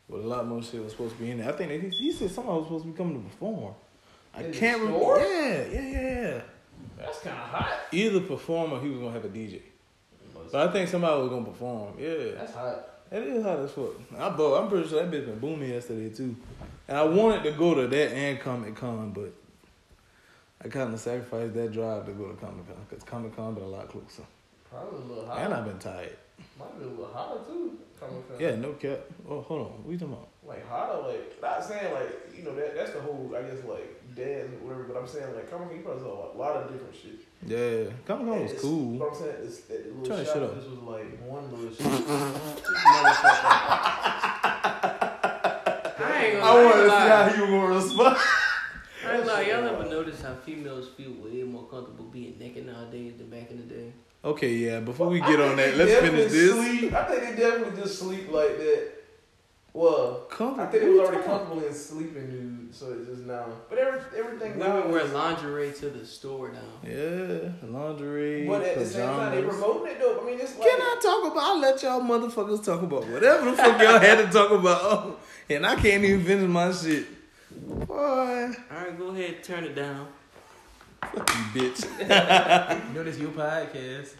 But a lot more shit was supposed to be in there. I think they, he said somebody was supposed to be coming to perform. I In can't remember. Yeah, yeah, yeah, yeah. That's kind of hot. Either perform or he was gonna have a DJ. But I think somebody was gonna perform. Yeah. That's hot. That is hot as fuck. I bought, I'm pretty sure that bitch been booming yesterday too. And I wanted to go to that and Comic Con, but I kind of sacrificed that drive to go to Comic Con because Comic Con been a lot closer. Probably a little hot. And I've been tired. Might be a little hotter too. Coming from Yeah, no cap. Oh, hold on. What you talking about? like hotter, like not saying like you know that that's the whole I guess like dance or whatever. But I'm saying like Comic Con, you probably saw a lot of different shit. Yeah, Comic Con was It's- cool. But I'm saying it's, that little Turn shot shit up. This was like one little shit. [LAUGHS] I ain't gonna I wanted to see how he was gonna respond. I ain't gonna lie. Y'all ever notice how females feel way more comfortable being naked nowadays than back in the day? Okay, yeah. Before we get on that, let's finish this. Sleep. I think they definitely just sleep like that. Well, Comfort- I think it was already talking comfortable in sleeping nude, so it's just now. But every, everything Women now. wear is- lingerie to the store now. Yeah, laundry, But at the same time, they pajamas. promoting it though. I mean, it's like. Can I talk about? I'll let y'all motherfuckers talk about whatever the fuck y'all had to talk about. Oh, and I can't even finish my shit. Boy, All right, go ahead, turn it down. Fuck you, bitch. You know this your podcast.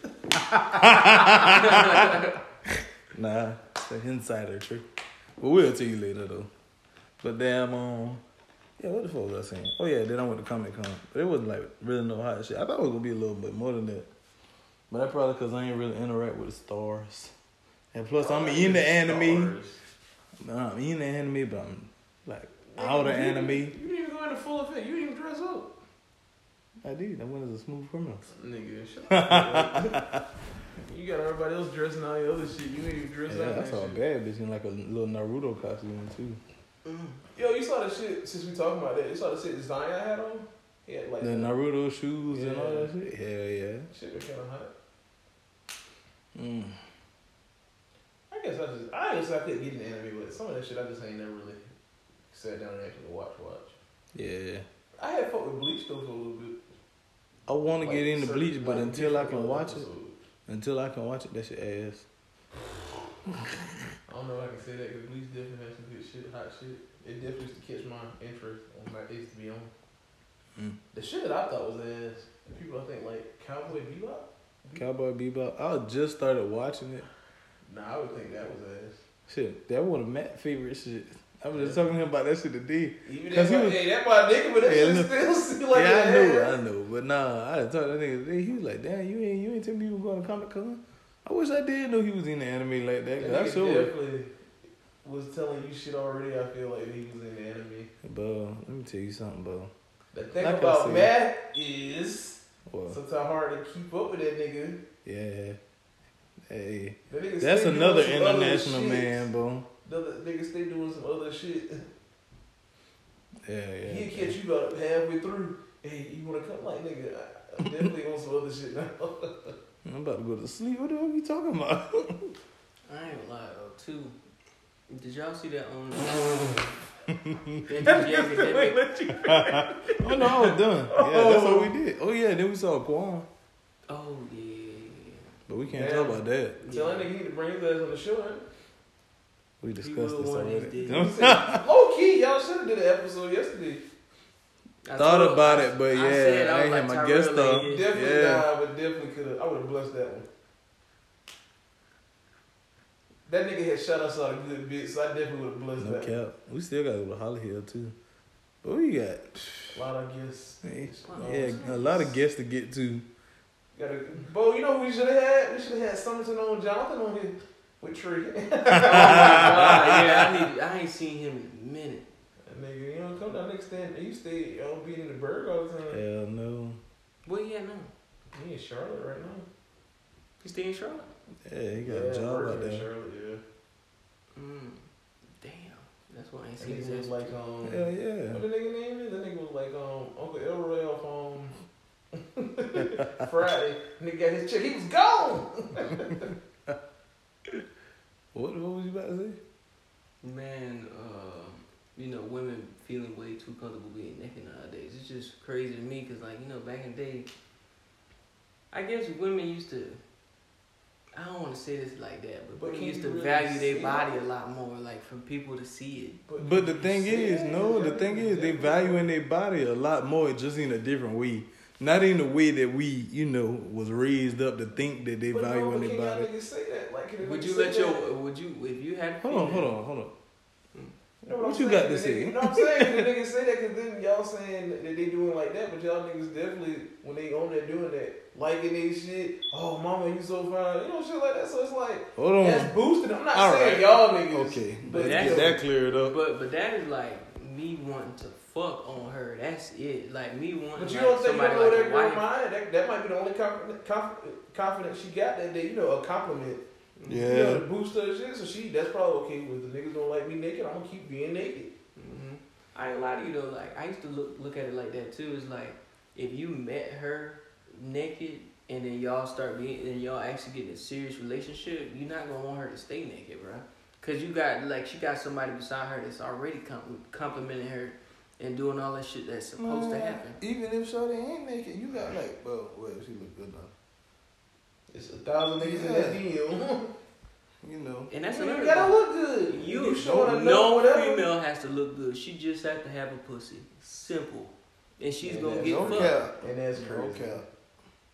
[LAUGHS] Nah, it's the insider trick. But we'll tell you later though. But damn, um, yeah, what the fuck was I saying? Oh yeah, then I went to Comic Con, but it wasn't like really no hot shit. I thought it was gonna be a little bit more than that. But that probably because I ain't really interact with the stars. And plus, I'm in the anime. Nah, I'm in the anime, but I'm like out of anime. You didn't even go into full effect. You didn't even dress up. I did. I went as a smooth criminal. Nigga, shut up. you got everybody else dressing all the other shit. You ain't even dressed Yeah, up. I saw a bad bitch in like a little Naruto costume too. Mm. Yo, you saw the shit since we talking about that. You saw the shit Zion had on. Had like The Naruto shoes and all Yeah. that shit. Hell yeah. shit was kind of hot. Mm. I guess I just I guess I couldn't get into anime, but some of that shit I just ain't never really sat down and actually watch watch. Yeah. I had fucked with Bleach though for a little bit. I want to Like, get into certain, Bleach, but like, until I can watch it, until I can watch it, that's shit ass. [LAUGHS] I don't know if I can say that because Bleach definitely has some good shit, hot shit. It definitely used to catch my interest on my it used to be on. Mm. The shit that I thought was ass, and people I think like Cowboy Bebop. Cowboy Bebop. I just started watching it. Nah, I would think that was ass. Shit, that one of Matt's favorite shit. I was just talking to him about that shit today. Even 'Cause that, he was- hey, that my nigga, but that Yeah, shit still [LAUGHS] seem like yeah, I knew, I know. But nah, I talked to that nigga today. He was like, damn, you ain't you ain't tell me you was going to Comic Con. I wish I did know he was in the anime like that. That Cause I sure. definitely was telling you shit already. I feel like he was in the anime. Bro, let me tell you something, bro. The thing Like about. Matt is Well, sometimes hard to keep up with that nigga. yeah. Hey, That that's another international man, bro. The other nigga stay doing some other shit. Yeah, yeah. He'll catch you about halfway through. Hey, you wanna come? Like nigga, I- I'm definitely on some other shit now. [LAUGHS] I'm about to go to sleep. What the fuck you talking about? [LAUGHS] I ain't gonna lie. Too. Did y'all see that on? [LAUGHS] that academic? oh no, I was done. Yeah, that's what oh. we did. Oh yeah, then we saw Quan, Oh yeah. but we can't Yeah. talk about that. Tell that nigga he need to bring his ass on the show. Huh? We discussed this [LAUGHS] one of these already. days. You know? He said, Low key, y'all should have did an episode yesterday. I Thought told- about I- it, but I yeah, said, I was ain't like, had my guest ain't star. here. Definitely Yeah. nah, but definitely could have. I would have blessed that one. That nigga had shot us out a good bit, so I definitely would have blessed No that. cap. We still got to go to Holly Hill too. But we got A lot of guests. yeah a lot of guests to get to. Got a, Bo, you know who we should have had? We should have had Summerton on Jonathan on here with Tree. Oh my god, yeah, I need. I ain't seen him in a minute. That nigga, you know, come down next stand. You stay on being in the burg all the time. Hell no. Where he at now? He in Charlotte right now. He stay in Charlotte. Yeah, he got a job working out there. Charlotte, yeah. Mm. Damn. nigga was Exactly. like um. Hell yeah. What the nigga name is? That nigga was like um Uncle Elroy off um [LAUGHS] Friday. Nigga got his check. He was gone. [LAUGHS] What, what was you about to say? Man, uh, you know, women feeling way too comfortable being naked nowadays. It's just crazy to me because, like, you know, back in the day, I guess women used to. I don't want to say this like that, but, But women used to really value their body it? a lot more, like for people to see it. But the thing is, said no, the thing is, they different. valuing their body a lot more, just in a different way. Not in the way that we, you know, was raised up to think that they But no, valuing but their can y'all body. niggas say that? Like, can Would you say let that? your? Would you if you had? Hold on, hold on, hold on. Hmm. You know What I'm you saying? got to The say? You know what I'm saying? the niggas say that because then y'all saying that they doing like that, but y'all niggas definitely when they on there doing that, liking they shit. Oh, mama, you so fine. You know shit like that. So it's like Hold on. that's boosting. I'm not All saying right. y'all niggas. Okay, but but get that cleared up. But but that is like me wanting to fuck on her. That's it. Like me wanting. But you like, don't think you somebody know like that girl mind? That, that might be the only confidence, confidence she got that day. You know, a compliment. You know, yeah, to boost her shit. So she, that's probably okay. With the niggas don't like me naked, I'm gonna keep being naked. hmm I ain't lie to you though. Like I used to look look at it like that too. It's like if you met her naked and then y'all start being and y'all actually get in a serious relationship, you're not gonna want her to stay naked, bro. Cause you got like she got somebody beside her that's already com- complimenting her and doing all that shit that's supposed to happen. Even if Shorty ain't naked, you got like, well, well, she look good now. It's a thousand niggas in that DM. [LAUGHS] You know, And that's you another gotta thing. look good. You, showing enough, no whatever. female has to look good. She just has to have a pussy. Simple. And she's And gonna get no fucked. cap, And that's no crazy. cap.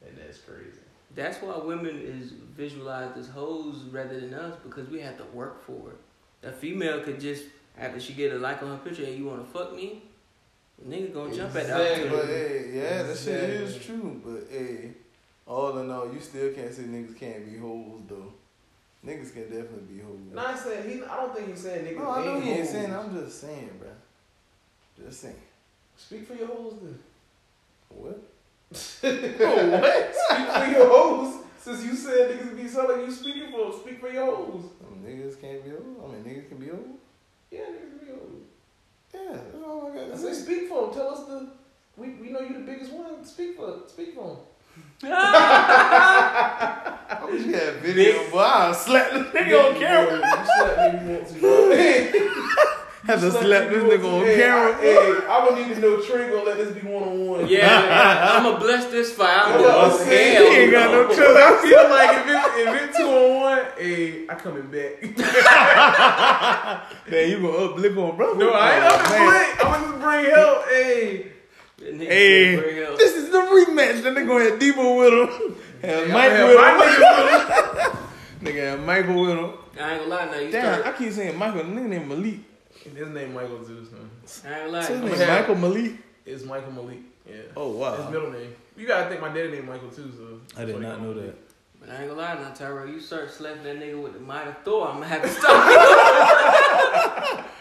And that's crazy. That's why women is visualized as hoes rather than us because we have to work for it. A female could just after she get a like on her picture, hey, you wanna fuck me? Nigga gonna jump at the Exactly. But opportunity. hey, yeah, that shit is true. But hey, all in all, you still can't say niggas can't be hoes though. Niggas can definitely be hoes. No, I saying he. I don't think he's saying niggas. No, I know he ain't hoes. saying. I'm just saying, bro. Just saying. Speak for your hoes then. What? [LAUGHS] oh, what? Speak for your hoes. Since you said niggas be selling you speaking for, speak for your hoes. I mean, niggas can't be hoes. I mean, niggas can be hoes. Yeah, niggas be hoes. Yeah, oh that's all I got to say say. speak for them. Tell us the. We, we know you're the biggest one. Speak for speak for them. [LAUGHS] I wish you had video, but I'll slap this nigga on camera. You slap me if [LAUGHS] you want to. bro. Have to slap this nigga on to. Hey, camera. I, hey, I don't need to know Trey gonna let this be one on one. Yeah, [LAUGHS] I'm gonna bless this fight. I'm You know what gonna I'm go hell. He ain't got no [LAUGHS] no. trust. I feel like if it's if it two on one, hey, I coming back. [LAUGHS] Man, you gonna uplift on brother? No, I ain't up to I'm gonna just bring help. Hey, That Hey, "Bring help." this is the rematch. Then they gonna have Debo with him. Have Hey, Mike with have him. my nigga Nigga have Michael with him. I ain't gonna lie now. You Damn, start. I keep saying Michael. The nigga named Malik. His name Michael Zeus. Man. I ain't gonna So his lie. name have- Michael Malik. It's Michael Malik. Yeah. Oh wow. His middle name. You gotta think my daddy named Michael too. So I did not know that. But I ain't gonna lie now, Tyrell. You start slapping that nigga with the mighty Thor, I'm gonna have to stop. [LAUGHS]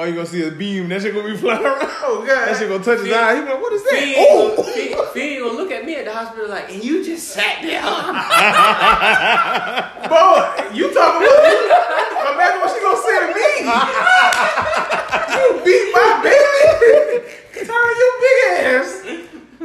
Oh, you gonna see a beam? That shit gonna be flying around. [LAUGHS] Oh god. That shit gonna touch his eye. He be like, "What is Fee that?" ain't, Oh, gonna, Fee, Fee ain't gonna look at me at the hospital like, and you just sat there. [LAUGHS] Boy, you talking about Imagine what she gonna say to me. You beat my baby. Turn your big ass.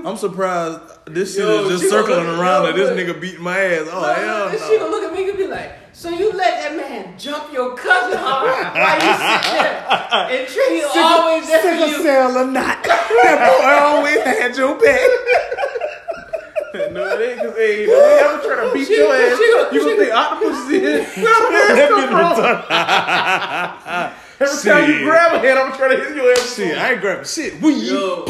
I'm surprised. This shit Yo, is just circling look- around yo, that this nigga beat my ass. Oh hell Then she gonna look at me and be like, so you let that man jump your cousin, huh? Why you sit there and treat him always there for Sickle you? cell or not, [LAUGHS] that boy always had your back. No, it ain't cause hey, the way I'm trying to beat She- your ass. she gonna- you she gonna think octopus is in? Where the ass come from? [LAUGHS] Every time you grab a hand, I'm trying to hit your ass. Shit, I ain't grabbing shit. We Yo,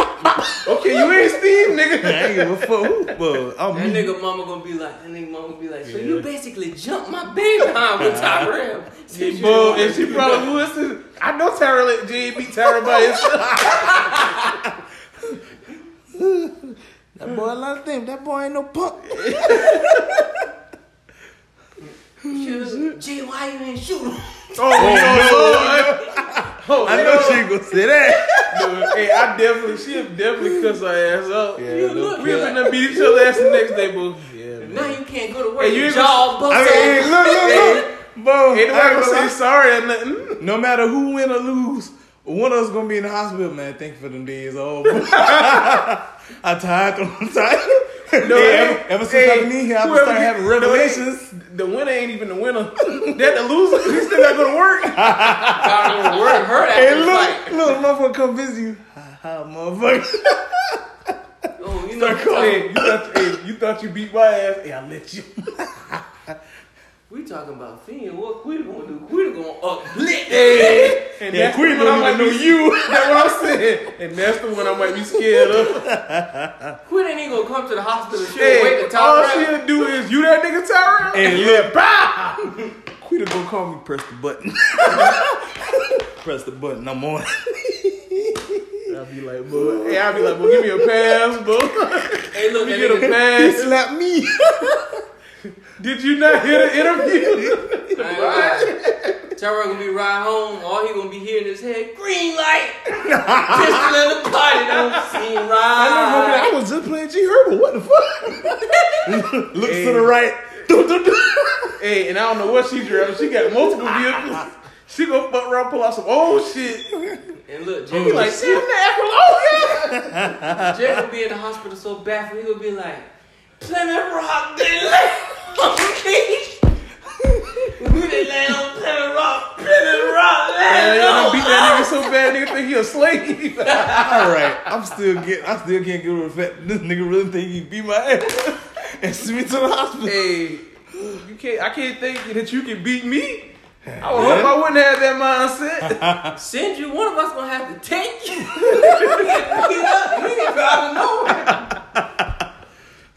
Okay, you ain't Steve, nigga. I ain't give a fuck. who, But I'm that me. nigga mama gonna be like, that nigga mama gonna be like, so Yeah. you basically jumped my baby behind with Tyrell. Since you- Bro, and she probably listen. I know Tara let J beat Tara by himself. That boy, a lot of things. That boy ain't no punk. Shoot, Gee, why you ain't shoot him? Oh, oh no, [LAUGHS] oh, I know she ain't gonna say that. Dude, hey, I definitely, she definitely cuss her ass up. Yeah, You look- We cap. have been beat each other ass the next day, boo. Yeah, man. Now you can't go to work. Hey, you your ain't jaw bust I mean, hey, look, look, look. Bro, Ain't nobody gonna gonna say say sorry or nothing. no matter who win or lose, One of us gonna be in the hospital, man. Thank you for them days over. [LAUGHS] [LAUGHS] I tired. [LAUGHS] I'm tired. No, Hey, ever, ever since hey, I've been in here, I've started get- having no, revelations. The winner ain't even the winner. that the loser. He still not gonna work. Don't know word hurt Hey, look, fight. look, motherfucker, come visit you. Ha ha, motherfucker. Oh, you know, hey, you thought, hey, you thought you beat my ass. Hey, I let you. We talking about Fiend. What Quita gonna do? Quita gonna uplift. Hey, and Yeah, that's Queen the one I don't might even know be. you. [LAUGHS] That's what I'm saying. And that's the one I might be scared of. [LAUGHS] Quita ain't gonna come to the hospital. She'll Hey, wait the all top she round. gonna do is you that nigga Tyrell. Hey, yeah, look. bow. Quita gonna call me, press the button. [LAUGHS] press the button, I'm on. I'll be like, bro. Hey, I'll be like, bro, give me a pass, bro. Hey, look, Let me get a pass. Slap me. Did you not hear the interview? [LAUGHS] I ain't gonna. Tyrell gonna be right home. All he gonna be hearing is head green light. Pistol in the party. Don't seem I right. was just playing G Herbo. What the fuck? [LAUGHS] Looks Hey. to the right. Hey, and I don't know what she driving. She got multiple vehicles. She gonna fuck around, pull out some old shit. And look, She Jay, be like, like, damn that oh yeah. Jay gonna be in the hospital so bad for he gonna be like, Plymouth Rock, they land on me. Who they land on Plymouth Rock? Plymouth Rock, Yeah, land you beat that nigga so bad, nigga think he a slave. [LAUGHS] All right, I'm still get. I still can't get over the fact this nigga really think he beat my ass [LAUGHS] and send me to the hospital. hey, you can't. I can't think that you can beat me. I would hope I wouldn't have that mindset. [LAUGHS] Send you, one of us gonna have to take you. you get up, you ain't driving nowhere.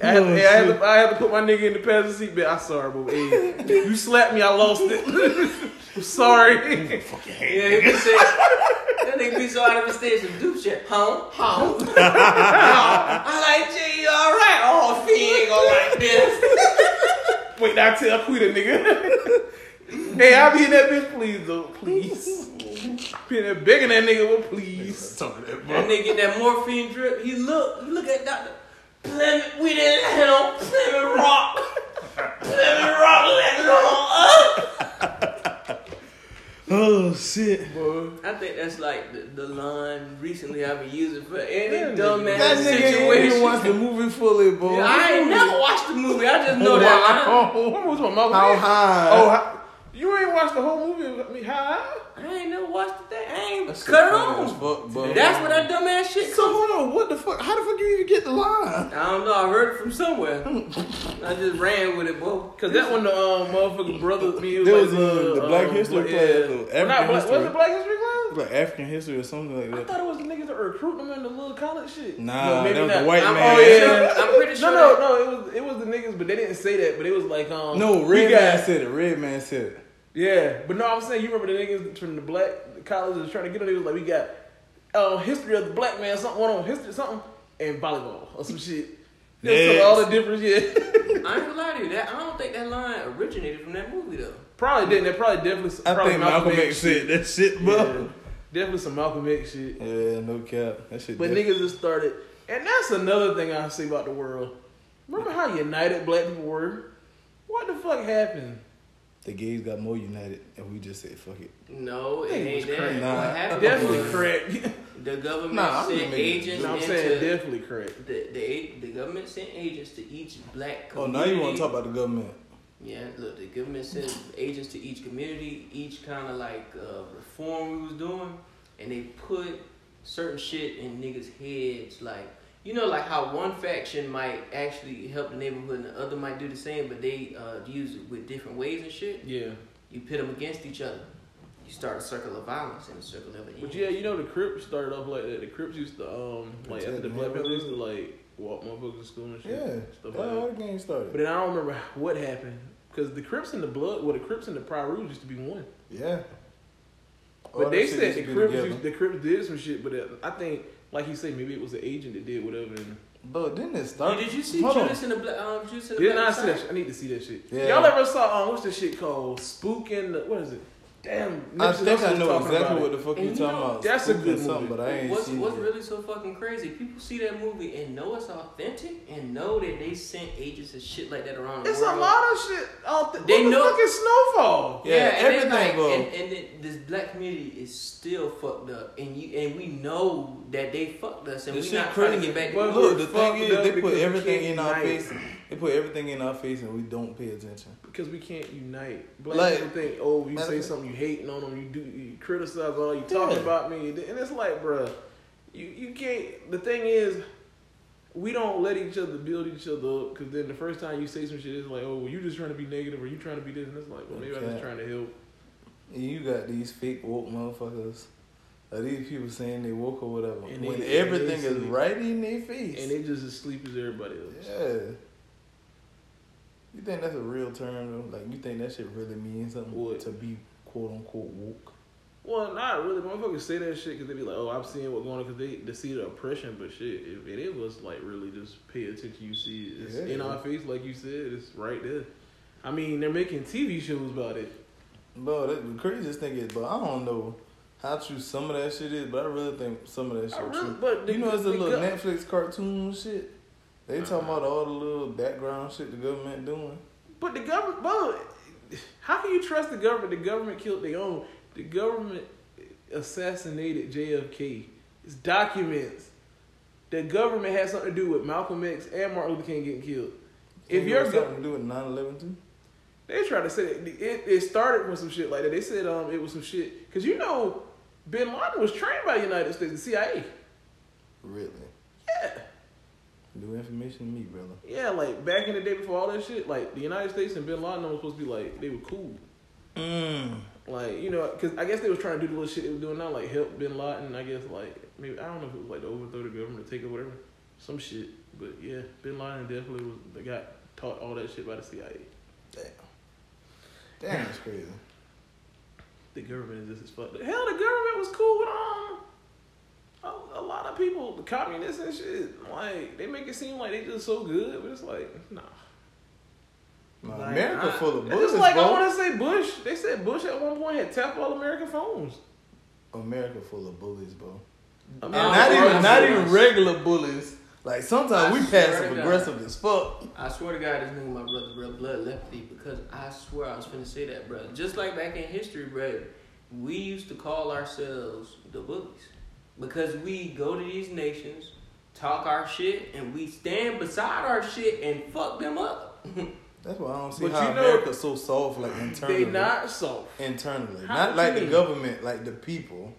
I had, Oh, I, had to, I had to put my nigga in the passenger seat, but I'm sorry, but hey, you slapped me, I lost it. [LAUGHS] I'm sorry. Yeah, he be saying, that nigga be so out of his stage and do shit. Huh? Huh? [LAUGHS] I like Jay, you alright? Oh, Fee ain't gonna like this. Wait, I tell Quita, nigga. hey, I'll be in that bitch, please, though, please. Be in there begging that nigga, well, please. Talk that, That nigga get that morphine drip. He look, look at Dr. Plymouth, we didn't land on Plymouth Rock. Plymouth Rock landed on us. Oh shit. Boy. I think that's like the, the line recently I've been using for any Yeah, dumb. That ass nigga ain't situation. even watched the movie fully, boy. Yeah, I ain't never watched the movie. I just oh, know Oh, that line. [LAUGHS] oh, what was my mouth? How high? Oh, how, you ain't watched the whole movie? I mean, how? I ain't never watched the thing. I ain't That shit cut it funny on. fuck, bro. That's where that dumb ass shit So hold on, what the fuck? How the fuck you even get the line? I don't know. I heard it from somewhere. I just ran with it, boy. Cause that one, the um, motherfucking brother, me, it There was, was, like, uh, the Black History Black- class, yeah. the Not African Black- history. Was it Black History class? Like African history or something like that. I thought it was the niggas that were recruiting them in the little college shit. Nah, maybe that was not. the white I'm, man. Oh, yeah. I'm [LAUGHS] pretty sure. No, no, no. It was it was the niggas, but they didn't say that. But it was like um. No, we Red got- Man said it. Redman said it. Yeah, but no, I'm saying you remember the niggas from the black colleges trying to get on. They was like, we got uh, history of the black man, something one on history, something, and volleyball or some shit. They was Yes. telling all the difference. Yeah, I ain't gonna lie to you. That I don't think that line originated from that movie though. probably didn't. They probably definitely. I probably think Malcolm X said that shit, bro. Yeah, definitely some Malcolm X shit. Yeah, no cap. That shit. But def- niggas just started, and that's another thing I see about the world. Remember how united black people were? What the fuck happened? The gays got more united, and we just said fuck it. No, it ain't was that. crazy. Nah, what happened Definitely was correct. the government Nah, sent agents No, I'm into saying definitely correct. the, the the government sent agents to each black Community. Oh, now you want to talk about the government? Yeah, look, the government sent agents to each community, each kind of like uh, reform we was doing, and they put certain shit in niggas' heads, like you know, like how one faction might actually help the neighborhood and the other might do the same, but they uh, use it with different ways and shit. Yeah, You pit them against each other. You start a circle of violence, and a circle of ends. but yeah, you know the Crips started off like that. The Crips used to um like after the Protect black people used to like walk motherfuckers to school and shit. Yeah, stuff that's like how that. the game started. But then I don't remember [LAUGHS] what happened because the Crips and the Blood, well, the Crips and the Piru used to be one. yeah. But that they said the Crips, used, the Crips did some shit, but uh, I think, like you say, maybe it was an agent that did whatever. And But didn't it Hey, start? did you see Hold on. Judas in the black? Um, Judas in the did black not see that. Messiah? Shit. I need to see that shit. Yeah. Y'all ever saw um what's the shit called Spook and the, what is it? Damn, I Nipsey think I know exactly what the fuck And you you talking know, about. that's a Spook or good movie. but I ain't what's seen what's it. really so fucking crazy? People see that movie and know it's authentic and know that they sent agents and shit like that around the It's a lot of shit out there. They what know- fuck is Snowfall? Yeah, and it's everything, like. And, and it, this black community is still fucked up, and you and we know that they fucked us, and This we shit not trying to get back. But Look, the thing is, they put we everything can't in our face. They put everything in our face, and we don't pay attention. Because we can't unite. Black Like- people think, oh, you say of- something, you hating on them, you do, you criticize all, you talking Yeah. about me, and it's like, bruh, you you can't. The thing is, we don't let each other build each other up. Because then the first time you say some shit, it's like, oh, well, you just trying to be negative, or you trying to be this, and it's like, well, maybe I'm just trying to help. You got these fake woke motherfuckers. Or these people saying they woke or whatever. And when they everything is right in their face. And they just as sleep as everybody else. yeah. You think that's a real term though? Like you think that shit really means something What? to be quote unquote woke? Well, not really. Motherfuckers say that shit because they be like, "Oh, I'm seeing what's going on," because they, they see the oppression. But shit, if it, it was like really just pay attention. You see, it. it's Yeah. in our face, like you said. It's right there. I mean, they're making TV shows about it. Bro, the craziest thing is, but I don't know how true some of that shit is, but I really think some of that shit really, true. but the, You know, it's a little Netflix cartoon shit. They talking Uh-huh. about all the little background shit the government doing. But the government, bro, how can you trust the government? The government killed their own. The government assassinated JFK. It's documents. The government had something to do with Malcolm X and Martin Luther King getting killed. If you're go- something to do with 9-11 too. They tried to say that it, it started with some shit like that. They said um it was some shit because you know Bin Laden was trained by the United States, the CIA. Really? Yeah, New information to me, brother. yeah. Like back in the day before all that shit, like the United States and Bin Laden was supposed to be like they were cool. Mm. Like you know, because I guess they was trying to do the little shit they were doing now, like help Bin Laden. I guess like maybe I don't know if it was like to overthrow the government, to take over whatever, some shit. But yeah, Bin Laden definitely was the got taught all that shit by the CIA. Damn. Damn, that's crazy. The government is just as fuck. Hell, the government was cool with um a, a lot of people, the communists and shit. Like they make it seem like they just so good, but it's like nah. Nah, Like, America I- full of It's bullets, just like I want to say Bush. They said Bush at one point had tapped all American phones. America full of bullies, bro. And Oh, not even not even regular bullies. Like sometimes I we passive aggressive as fuck. I swear to God, this nigga my brother, bro, blood lefty, because I swear I was finna say that, bro. Just like back in history, bro, we used to call ourselves the bullies because we go to these nations, talk our shit, and we stand beside our shit and fuck them up. [LAUGHS] That's why I don't see But how you know- America's so soft, like internally. they not soft, internally, How not like the government, like the people.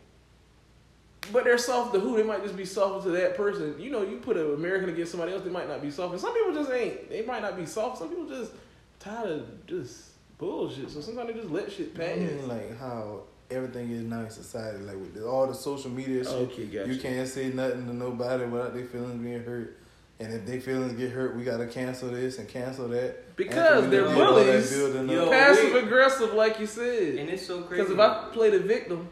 But they're soft to who? They might just be soft to that person. You know, you put an American against somebody else, they might not be soft. And some people just ain't. They might not be soft. Some people just tired of just bullshit. So sometimes they just let shit I pass. mean, like how everything is now in society, like with all the social media shit. Okay, gotcha. You can't say nothing to nobody without their feelings being hurt. And if their feelings get hurt, we gotta cancel this and cancel that. Because After we they're done did all that bullies. building Yo. Passive we- aggressive, like you said. And it's so crazy. Because if I play the victim,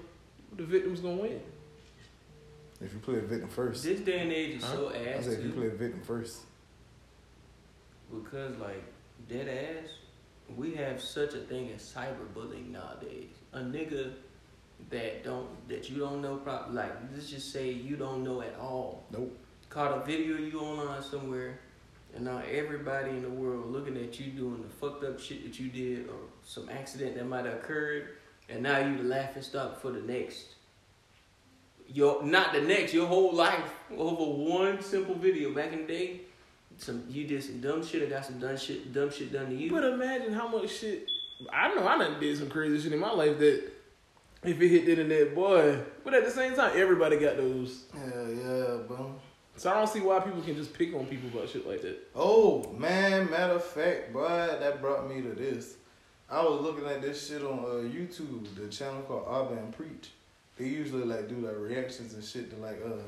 the victim's gonna win. If you play a victim first, this day and age is Huh? so ass. I ass said if you play a victim first. because like dead ass, we have such a thing as cyberbullying nowadays. A nigga that don't that you don't know, prob- like let's just say you don't know at all. Nope. caught a video of you online somewhere, and now everybody in the world looking at you doing the fucked up shit that you did or some accident that might have occurred, and now you the laughing stock for the next. Your not the next, your whole life over one simple video. Back in the day, some you did some dumb shit or got some dumb shit dumb shit done to you. But imagine how much shit. I know I done did some crazy shit in my life that if it hit the internet, boy. But at the same time, everybody got those. Yeah, yeah, bro. So I don't see why people can just pick on people about shit like that. Oh man, matter of fact, boy, that brought me to this. I was looking at this shit on uh, YouTube, the channel called Abba and Preach. They usually like do like reactions and shit to like uh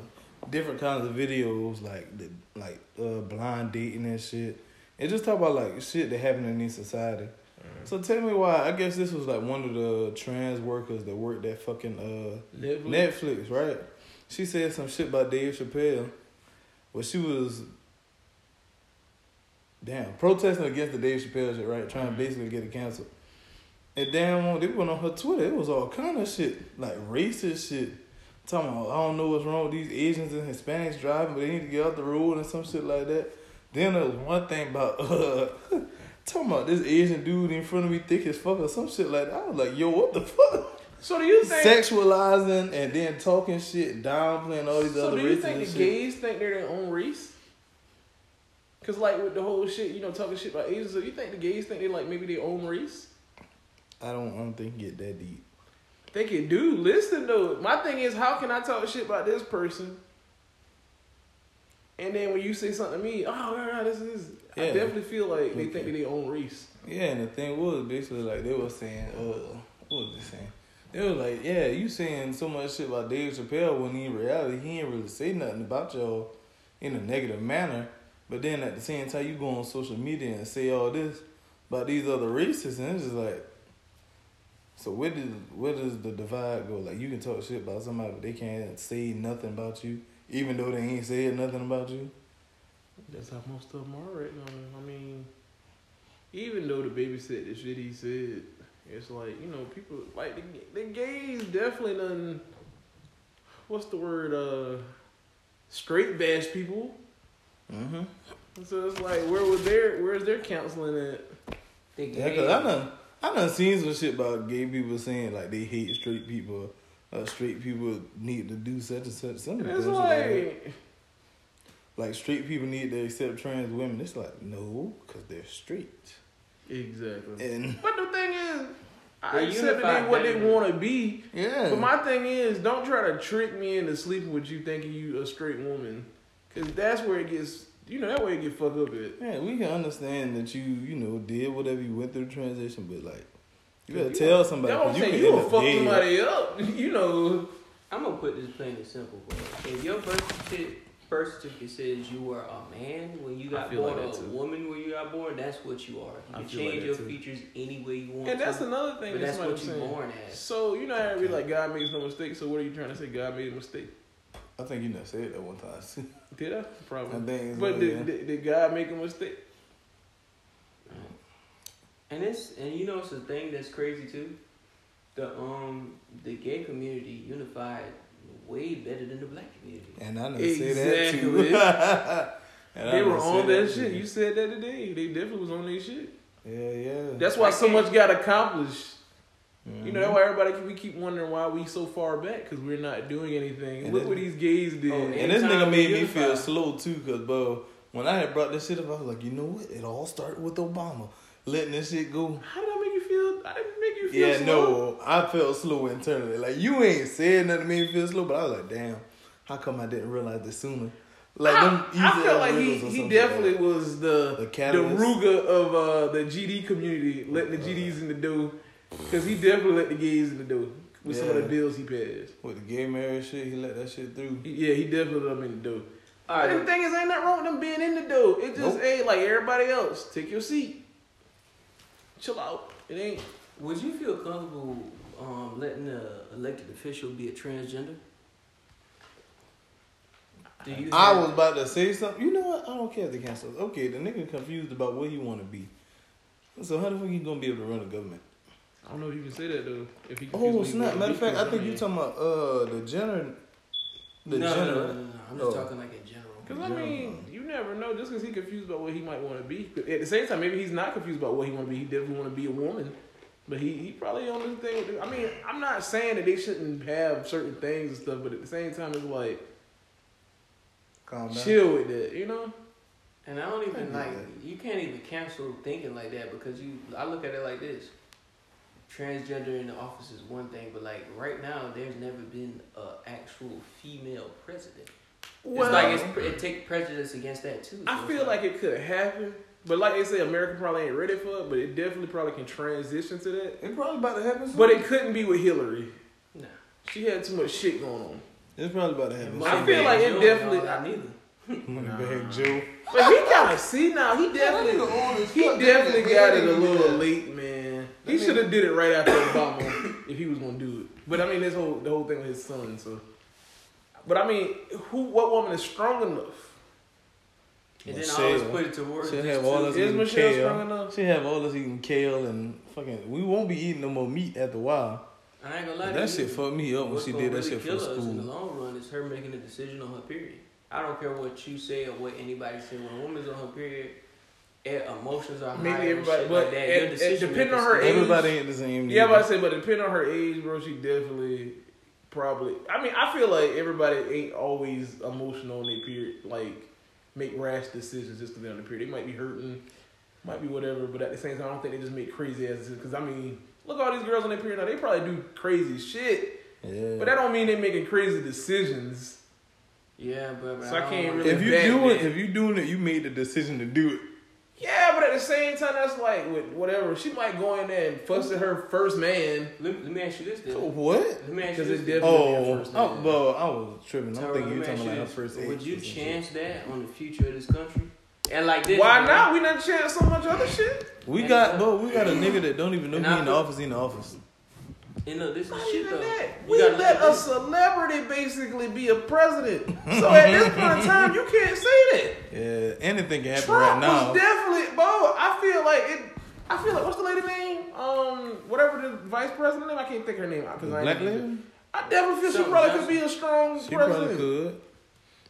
different kinds of videos, like the like uh blind dating and shit. And just talk about like shit that happened in this society. So tell me why? I guess this was like one of the trans workers that worked at fucking uh Netflix. Netflix, right? She said some shit about Dave Chappelle. Well, she was damn protesting against the Dave Chappelle shit, right? Trying to basically get it canceled. And damn, they went on her Twitter. It was all kind of shit, like racist shit. Talking about, I don't know what's wrong with these Asians and Hispanics driving, but they need to get off the road and some shit like that. Then there was one thing about, uh, [LAUGHS] talking about this Asian dude in front of me thick as fuck or some shit like that. I was like, yo, what the fuck? So do you think? Sexualizing and then talking shit, downplaying all these so other races? So do you think the shit. gays think they're their own race? Cause like with the whole shit, you know, talking shit about Asians. So you think the gays think they like maybe their own race? I don't, I don't think it get that deep. They can do. Listen though, my thing is, how can I talk shit about this person? And then when you say something to me, oh, this is. Yeah. I definitely feel like they think Okay. they own race. Yeah, and the thing was basically like they were saying, uh, what was they saying? They was like, yeah, you saying so much shit about Dave Chappelle when in reality he ain't really say nothing about y'all in a negative manner. But then at the same time, you go on social media and say all this about these other races, and it's just like, so where does where does the divide go? Like you can talk shit about somebody, but they can't say nothing about you, even though they ain't said nothing about you. That's how most of them are right now. I mean, even though the baby said the shit he said, it's like you know people like the, the gays definitely done. What's the word? Uh, straight bash people. Mm-hmm. So it's like, where was their where's their counseling at? They Yeah, gay. cause I done, I done seen some shit about gay people saying like they hate straight people. Uh, straight people need to do such and such. Some it's like, that. like, like straight people need to accept trans women. It's like no, cause they're straight. exactly. And But the thing is, I accept that unified they what they want to be. yeah, But my thing is, don't try to trick me into sleeping with you thinking you a straight woman, cause that's where it gets. You know that way you get fucked up at. yeah, we can understand that you, you know, did whatever you went through the transition, but like, you gotta You tell somebody. That's what 'cause I'm saying. can You end gonna up fuck dead. somebody up. [LAUGHS] You know. I'm gonna put this plain and simple, bro. If your birth certificate, birth certificate says you were a man when you got born, like a too. woman when you got born, that's what you are. I You can feel like change your too. features any way you want And that's to. another thing but that that's somebody what you saying. born as. So you know how everybody like God makes no mistake. So what are you trying to say? God made a mistake. I think you never said that one time. [LAUGHS] Did I? I Probably. think, But like, did, yeah. did, did God make a mistake? And it's and you know it's a thing that's crazy too. The um the gay community unified way better than the black community. and I didn't say that too. Exactly. [LAUGHS] And I They were on said that too. shit. You said that today. They definitely was on their shit. Yeah, yeah. That's why I so can't- much got accomplished. You know, that's why everybody we keep wondering why we so far back because we're not doing anything. And Look then- what these gays did. Oh, And this nigga made me feel slow too, cause bro, when I had brought this shit up, I was like, you know what? It all started with Obama letting this shit go. How did I make you feel? I didn't make you feel slow. Yeah, slow. no, I felt slow internally. Like you ain't said nothing to make me feel slow, but I was like, damn, how come I didn't realize this sooner? Like I, them I ass like he, he definitely like was the The the. Ruger of uh, the GD community, letting the GDs in the door. Because he definitely let the gays in the door with some of the bills he passed. with the gay marriage shit, he let that shit through. Yeah, he definitely let them in the door. All And the right, thing is, ain't nothing wrong with them being in the door. It just Nope. ain't like everybody else. Take your seat. Chill out. It ain't. would you feel comfortable um, letting an elected official be a transgender? Do you? I was about to say something. You know what? I don't care if they cancel. Okay, the nigga confused about what he want to be. So how the fuck he gonna be able to run a government? I don't know if you can say that though. If he Oh confused me, snap! Matter of fact, I think be. you talking about uh the general. The no, no, general. no, no, no, I'm just Oh. talking like a general. Cause I mean, you never know. Just because he's confused about what he might want to be, but at the same time, maybe he's not confused about what he want to be. He definitely want to be a woman, but he he probably on this thing. With, I mean, I'm not saying that they shouldn't have certain things and stuff, but at the same time, it's like Calm down. chill with that, you know? And I don't even get like that. you can't even cancel thinking like that because you I look at it like this. Transgender in the office is one thing, but like right now there's never been a actual female president. Well, it's like it's, it take prejudice against that too. I feel it's like it could happen, but like they say, America probably ain't ready for it, but it definitely probably can transition to that. It probably about to happen. Soon. But it couldn't be with Hillary. nah. She had too much shit going on. it's probably about to happen. I feel like it Joe, definitely- no, not neither. [LAUGHS] Moneybag Joe. But he kind of see now. He definitely. He definitely got it a little late, man. He should have did it right after Obama [COUGHS] if he was gonna do it. But I mean, this whole the whole thing with his son. So, but I mean, who? What woman is strong enough And then Michelle. always put it towards She'll have all us Is eating Michelle kale. strong enough? She have all us eating kale and fucking. We won't be eating no more meat after a while. I ain't gonna lie That you. shit fucked me up when she gonna did that really shit for kill us in the long run is her making a decision on her period. I don't care what you say or what anybody say. When a woman's on her period, emotions are Maybe higher and everybody- shit but like that. at- Your depending on her age- Everybody ain't the same. Yeah, but I say, but depending on her age, bro, she definitely probably. I mean, I feel like everybody ain't always emotional on their period. Like make rash decisions just because they're on the period. They might be hurting, might be whatever, but at the same time, I don't think they just make crazy ass decisions. Because I mean, look at all these girls on their period now. They probably do crazy shit, Yeah. but that don't mean they making crazy decisions. Yeah, but, but So I don't can't really- if you bad doing bitch. if you doing it, you made the decision to do it. Yeah, but at the same time, that's like with whatever. She might go in there and fuss at her first man. Let, let me ask you this then. Oh, what? Let me ask you Because this. it's definitely Oh, her first oh, man. well, I was tripping. I'm thinking you me talking about you her first age. Would you or chance that on the future of this country? And like this. Why bro. not? We done chance so much other shit. We And, got, bro, we got a nigga that don't even know and he I in the office. He in the office. And look, this is Not shit even though. that. We let a this. celebrity basically be a president. [LAUGHS] So at this point in time, you can't say that. Yeah, anything can happen Trump right now. was definitely, bro. I feel like it. I feel like what's the lady name? Um, whatever the vice president name. I can't think her name because I Black ain't- lady? I definitely feel she Something probably Johnson. could be a strong She probably could.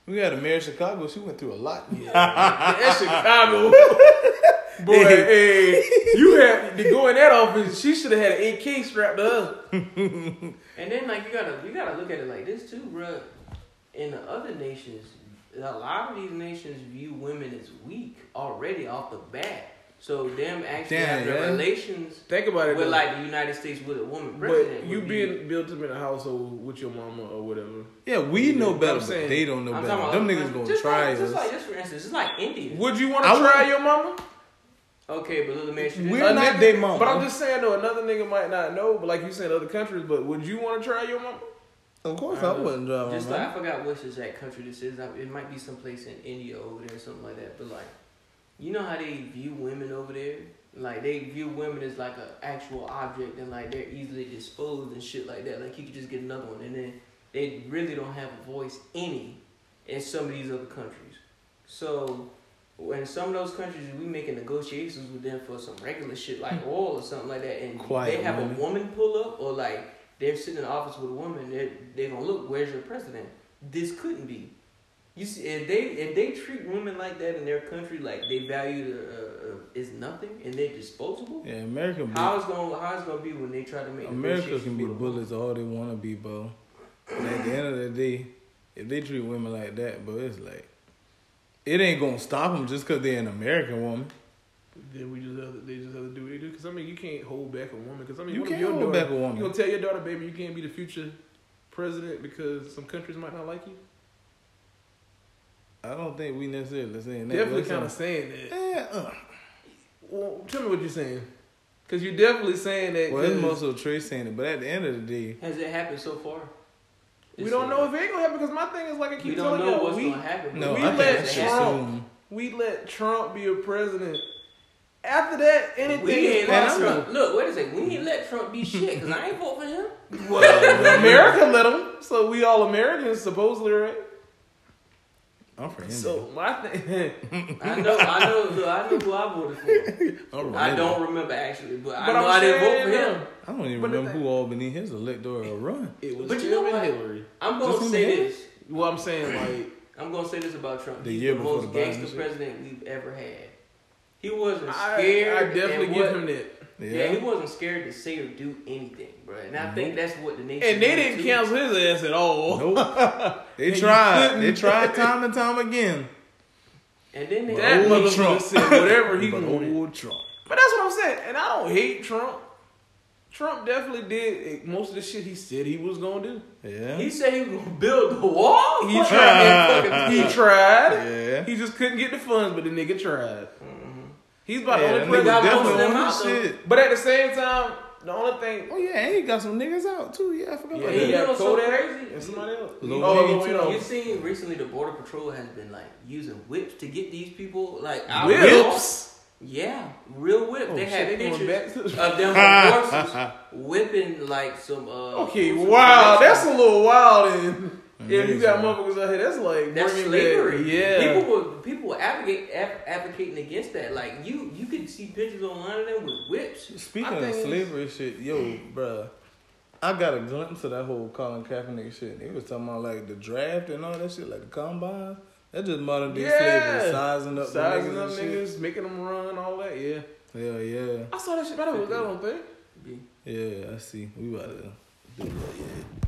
We had a mayor of Chicago. She went through a lot. That's Chicago. [LAUGHS] [LAUGHS] Boy, hey, you had to go in that office. She should have had an AK strapped to her. [LAUGHS] And then like you gotta you gotta look at it like this too, bro. In the other nations, a lot of these nations view women as weak already off the bat. So them actually Damn, having yeah. relations Think about it. with though. like the United States with a woman president. but you would be- being built up in a household with your mama or whatever. Yeah, we know I'm better, but they don't know I'm better. Them about niggas gonna just try like, Just us. like this, for instance, it's like India. Would you want I to would- try your mama? Okay, but let me ask you. We're A not nigga- they mama. But I'm just saying though, another nigga might not know. But like you said, other countries. But would you want to try your mama? Of course, Uh, I wouldn't drive Just my like I forgot which exact country this is. It might be someplace in India over there, something like that. But like, you know how they view women over there? Like they view women as like an actual object, and like they're easily disposed and shit like that. Like you could just get another one, and then they really don't have a voice any in some of these other countries. So when some of those countries we making negotiations with them for some regular shit like oil or something like that, and Quiet they have women. a woman pull up or like they're sitting in the office with a woman, they're they're gonna look, where's your president? This couldn't be. You see, if they if they treat women like that in their country, like they value the, uh, uh, is nothing and they're disposable. Yeah, America. Be, How it's gonna how it's gonna be when they try to make America can be woman? bullets all they want to be, bro. But at the end of the day, if they treat women like that, bro, it's like it ain't gonna stop them just because they're an American woman. Then we just have to, they just have to do what they do. Because I mean, you can't hold back a woman. Because I mean, You can't your hold daughter- back a woman. You gonna tell your daughter, baby, you can't be the future president because some countries might not like you. I don't think we necessarily saying that. Definitely That's kind of saying that. Yeah, uh. Well, tell me what you're saying. Because you're definitely saying that. Well, it's 'cause most of Trey saying it, but at the end of the day, Has it happened so far? We It's, don't know if it ain't gonna happen. Because my thing is like I keep we telling don't know y'all, what's we gonna happen. no, we I let think that's Trump- assume. we let Trump be a president. After that, anything We is ain't let possible. Trump. Look, wait a second. We ain't let Trump be shit because I ain't vote for him. Well, [LAUGHS] America let him, so we all Americans supposedly, right? I'm for India. So my thing, [LAUGHS] I know, I know, look, I know who I voted for. [LAUGHS] I'm for I don't remember actually, but, I But know I'm I didn't vote for saying, him. I don't even But remember who all beneath his electoral run. it was But you know and what? Hillary. I'm gonna Just say and him? this. Well, I'm saying like I'm gonna say this about Trump. The He's year the before most the Biden gangster shit. president we've ever had. He wasn't scared. I definitely and give what- him that. Yeah. he wasn't scared to say or do anything, bro. And I think that's what the nation. And they did, didn't too. cancel his ass at all. Nope. [LAUGHS] They And tried. They tried [LAUGHS] time and time again. And then they That Old motherfucker Trump. said whatever he [LAUGHS] but wanted. old Trump. But that's what I'm saying. And I don't hate Trump. Trump definitely did most of the shit he said he was gonna do. Yeah. He said he was gonna build the wall. He tried. He tried. yeah. He just couldn't get the funds, but the nigga tried. Mhm. He's about yeah, the that only nigga got president. most of definitely them out, shit. But at the same time, the only thing. Oh yeah, and he got some niggas out too. Yeah, I forgot Yeah, about he you that. know got so crazy? and somebody else. Lil oh, Wayne, Lil Wayne, too. You seen recently the border patrol has been like using whips to get these people like out. Whips. Yeah, real whip. Oh, they shit, had pictures of them [LAUGHS] horses [LAUGHS] whipping like some. Uh, Okay, some wow, that's a little wild. And Yeah, you got motherfuckers out here. That's like That's bringing slavery. Back, yeah. People were people were advocate, ad, advocating against that. Like you, you could see pictures online of them with whips. Speaking of think slavery shit, yo, bruh, I got a glimpse of that whole Colin Kaepernick shit. They was talking about like the draft and all that shit, like the combine. That's just modern day Yeah. slavery, sizing up Sizing the up niggas, shit. making them run, all that. Yeah, yeah, yeah, I saw that shit. But I was that on thing. yeah. I see. We about to do that. Yeah.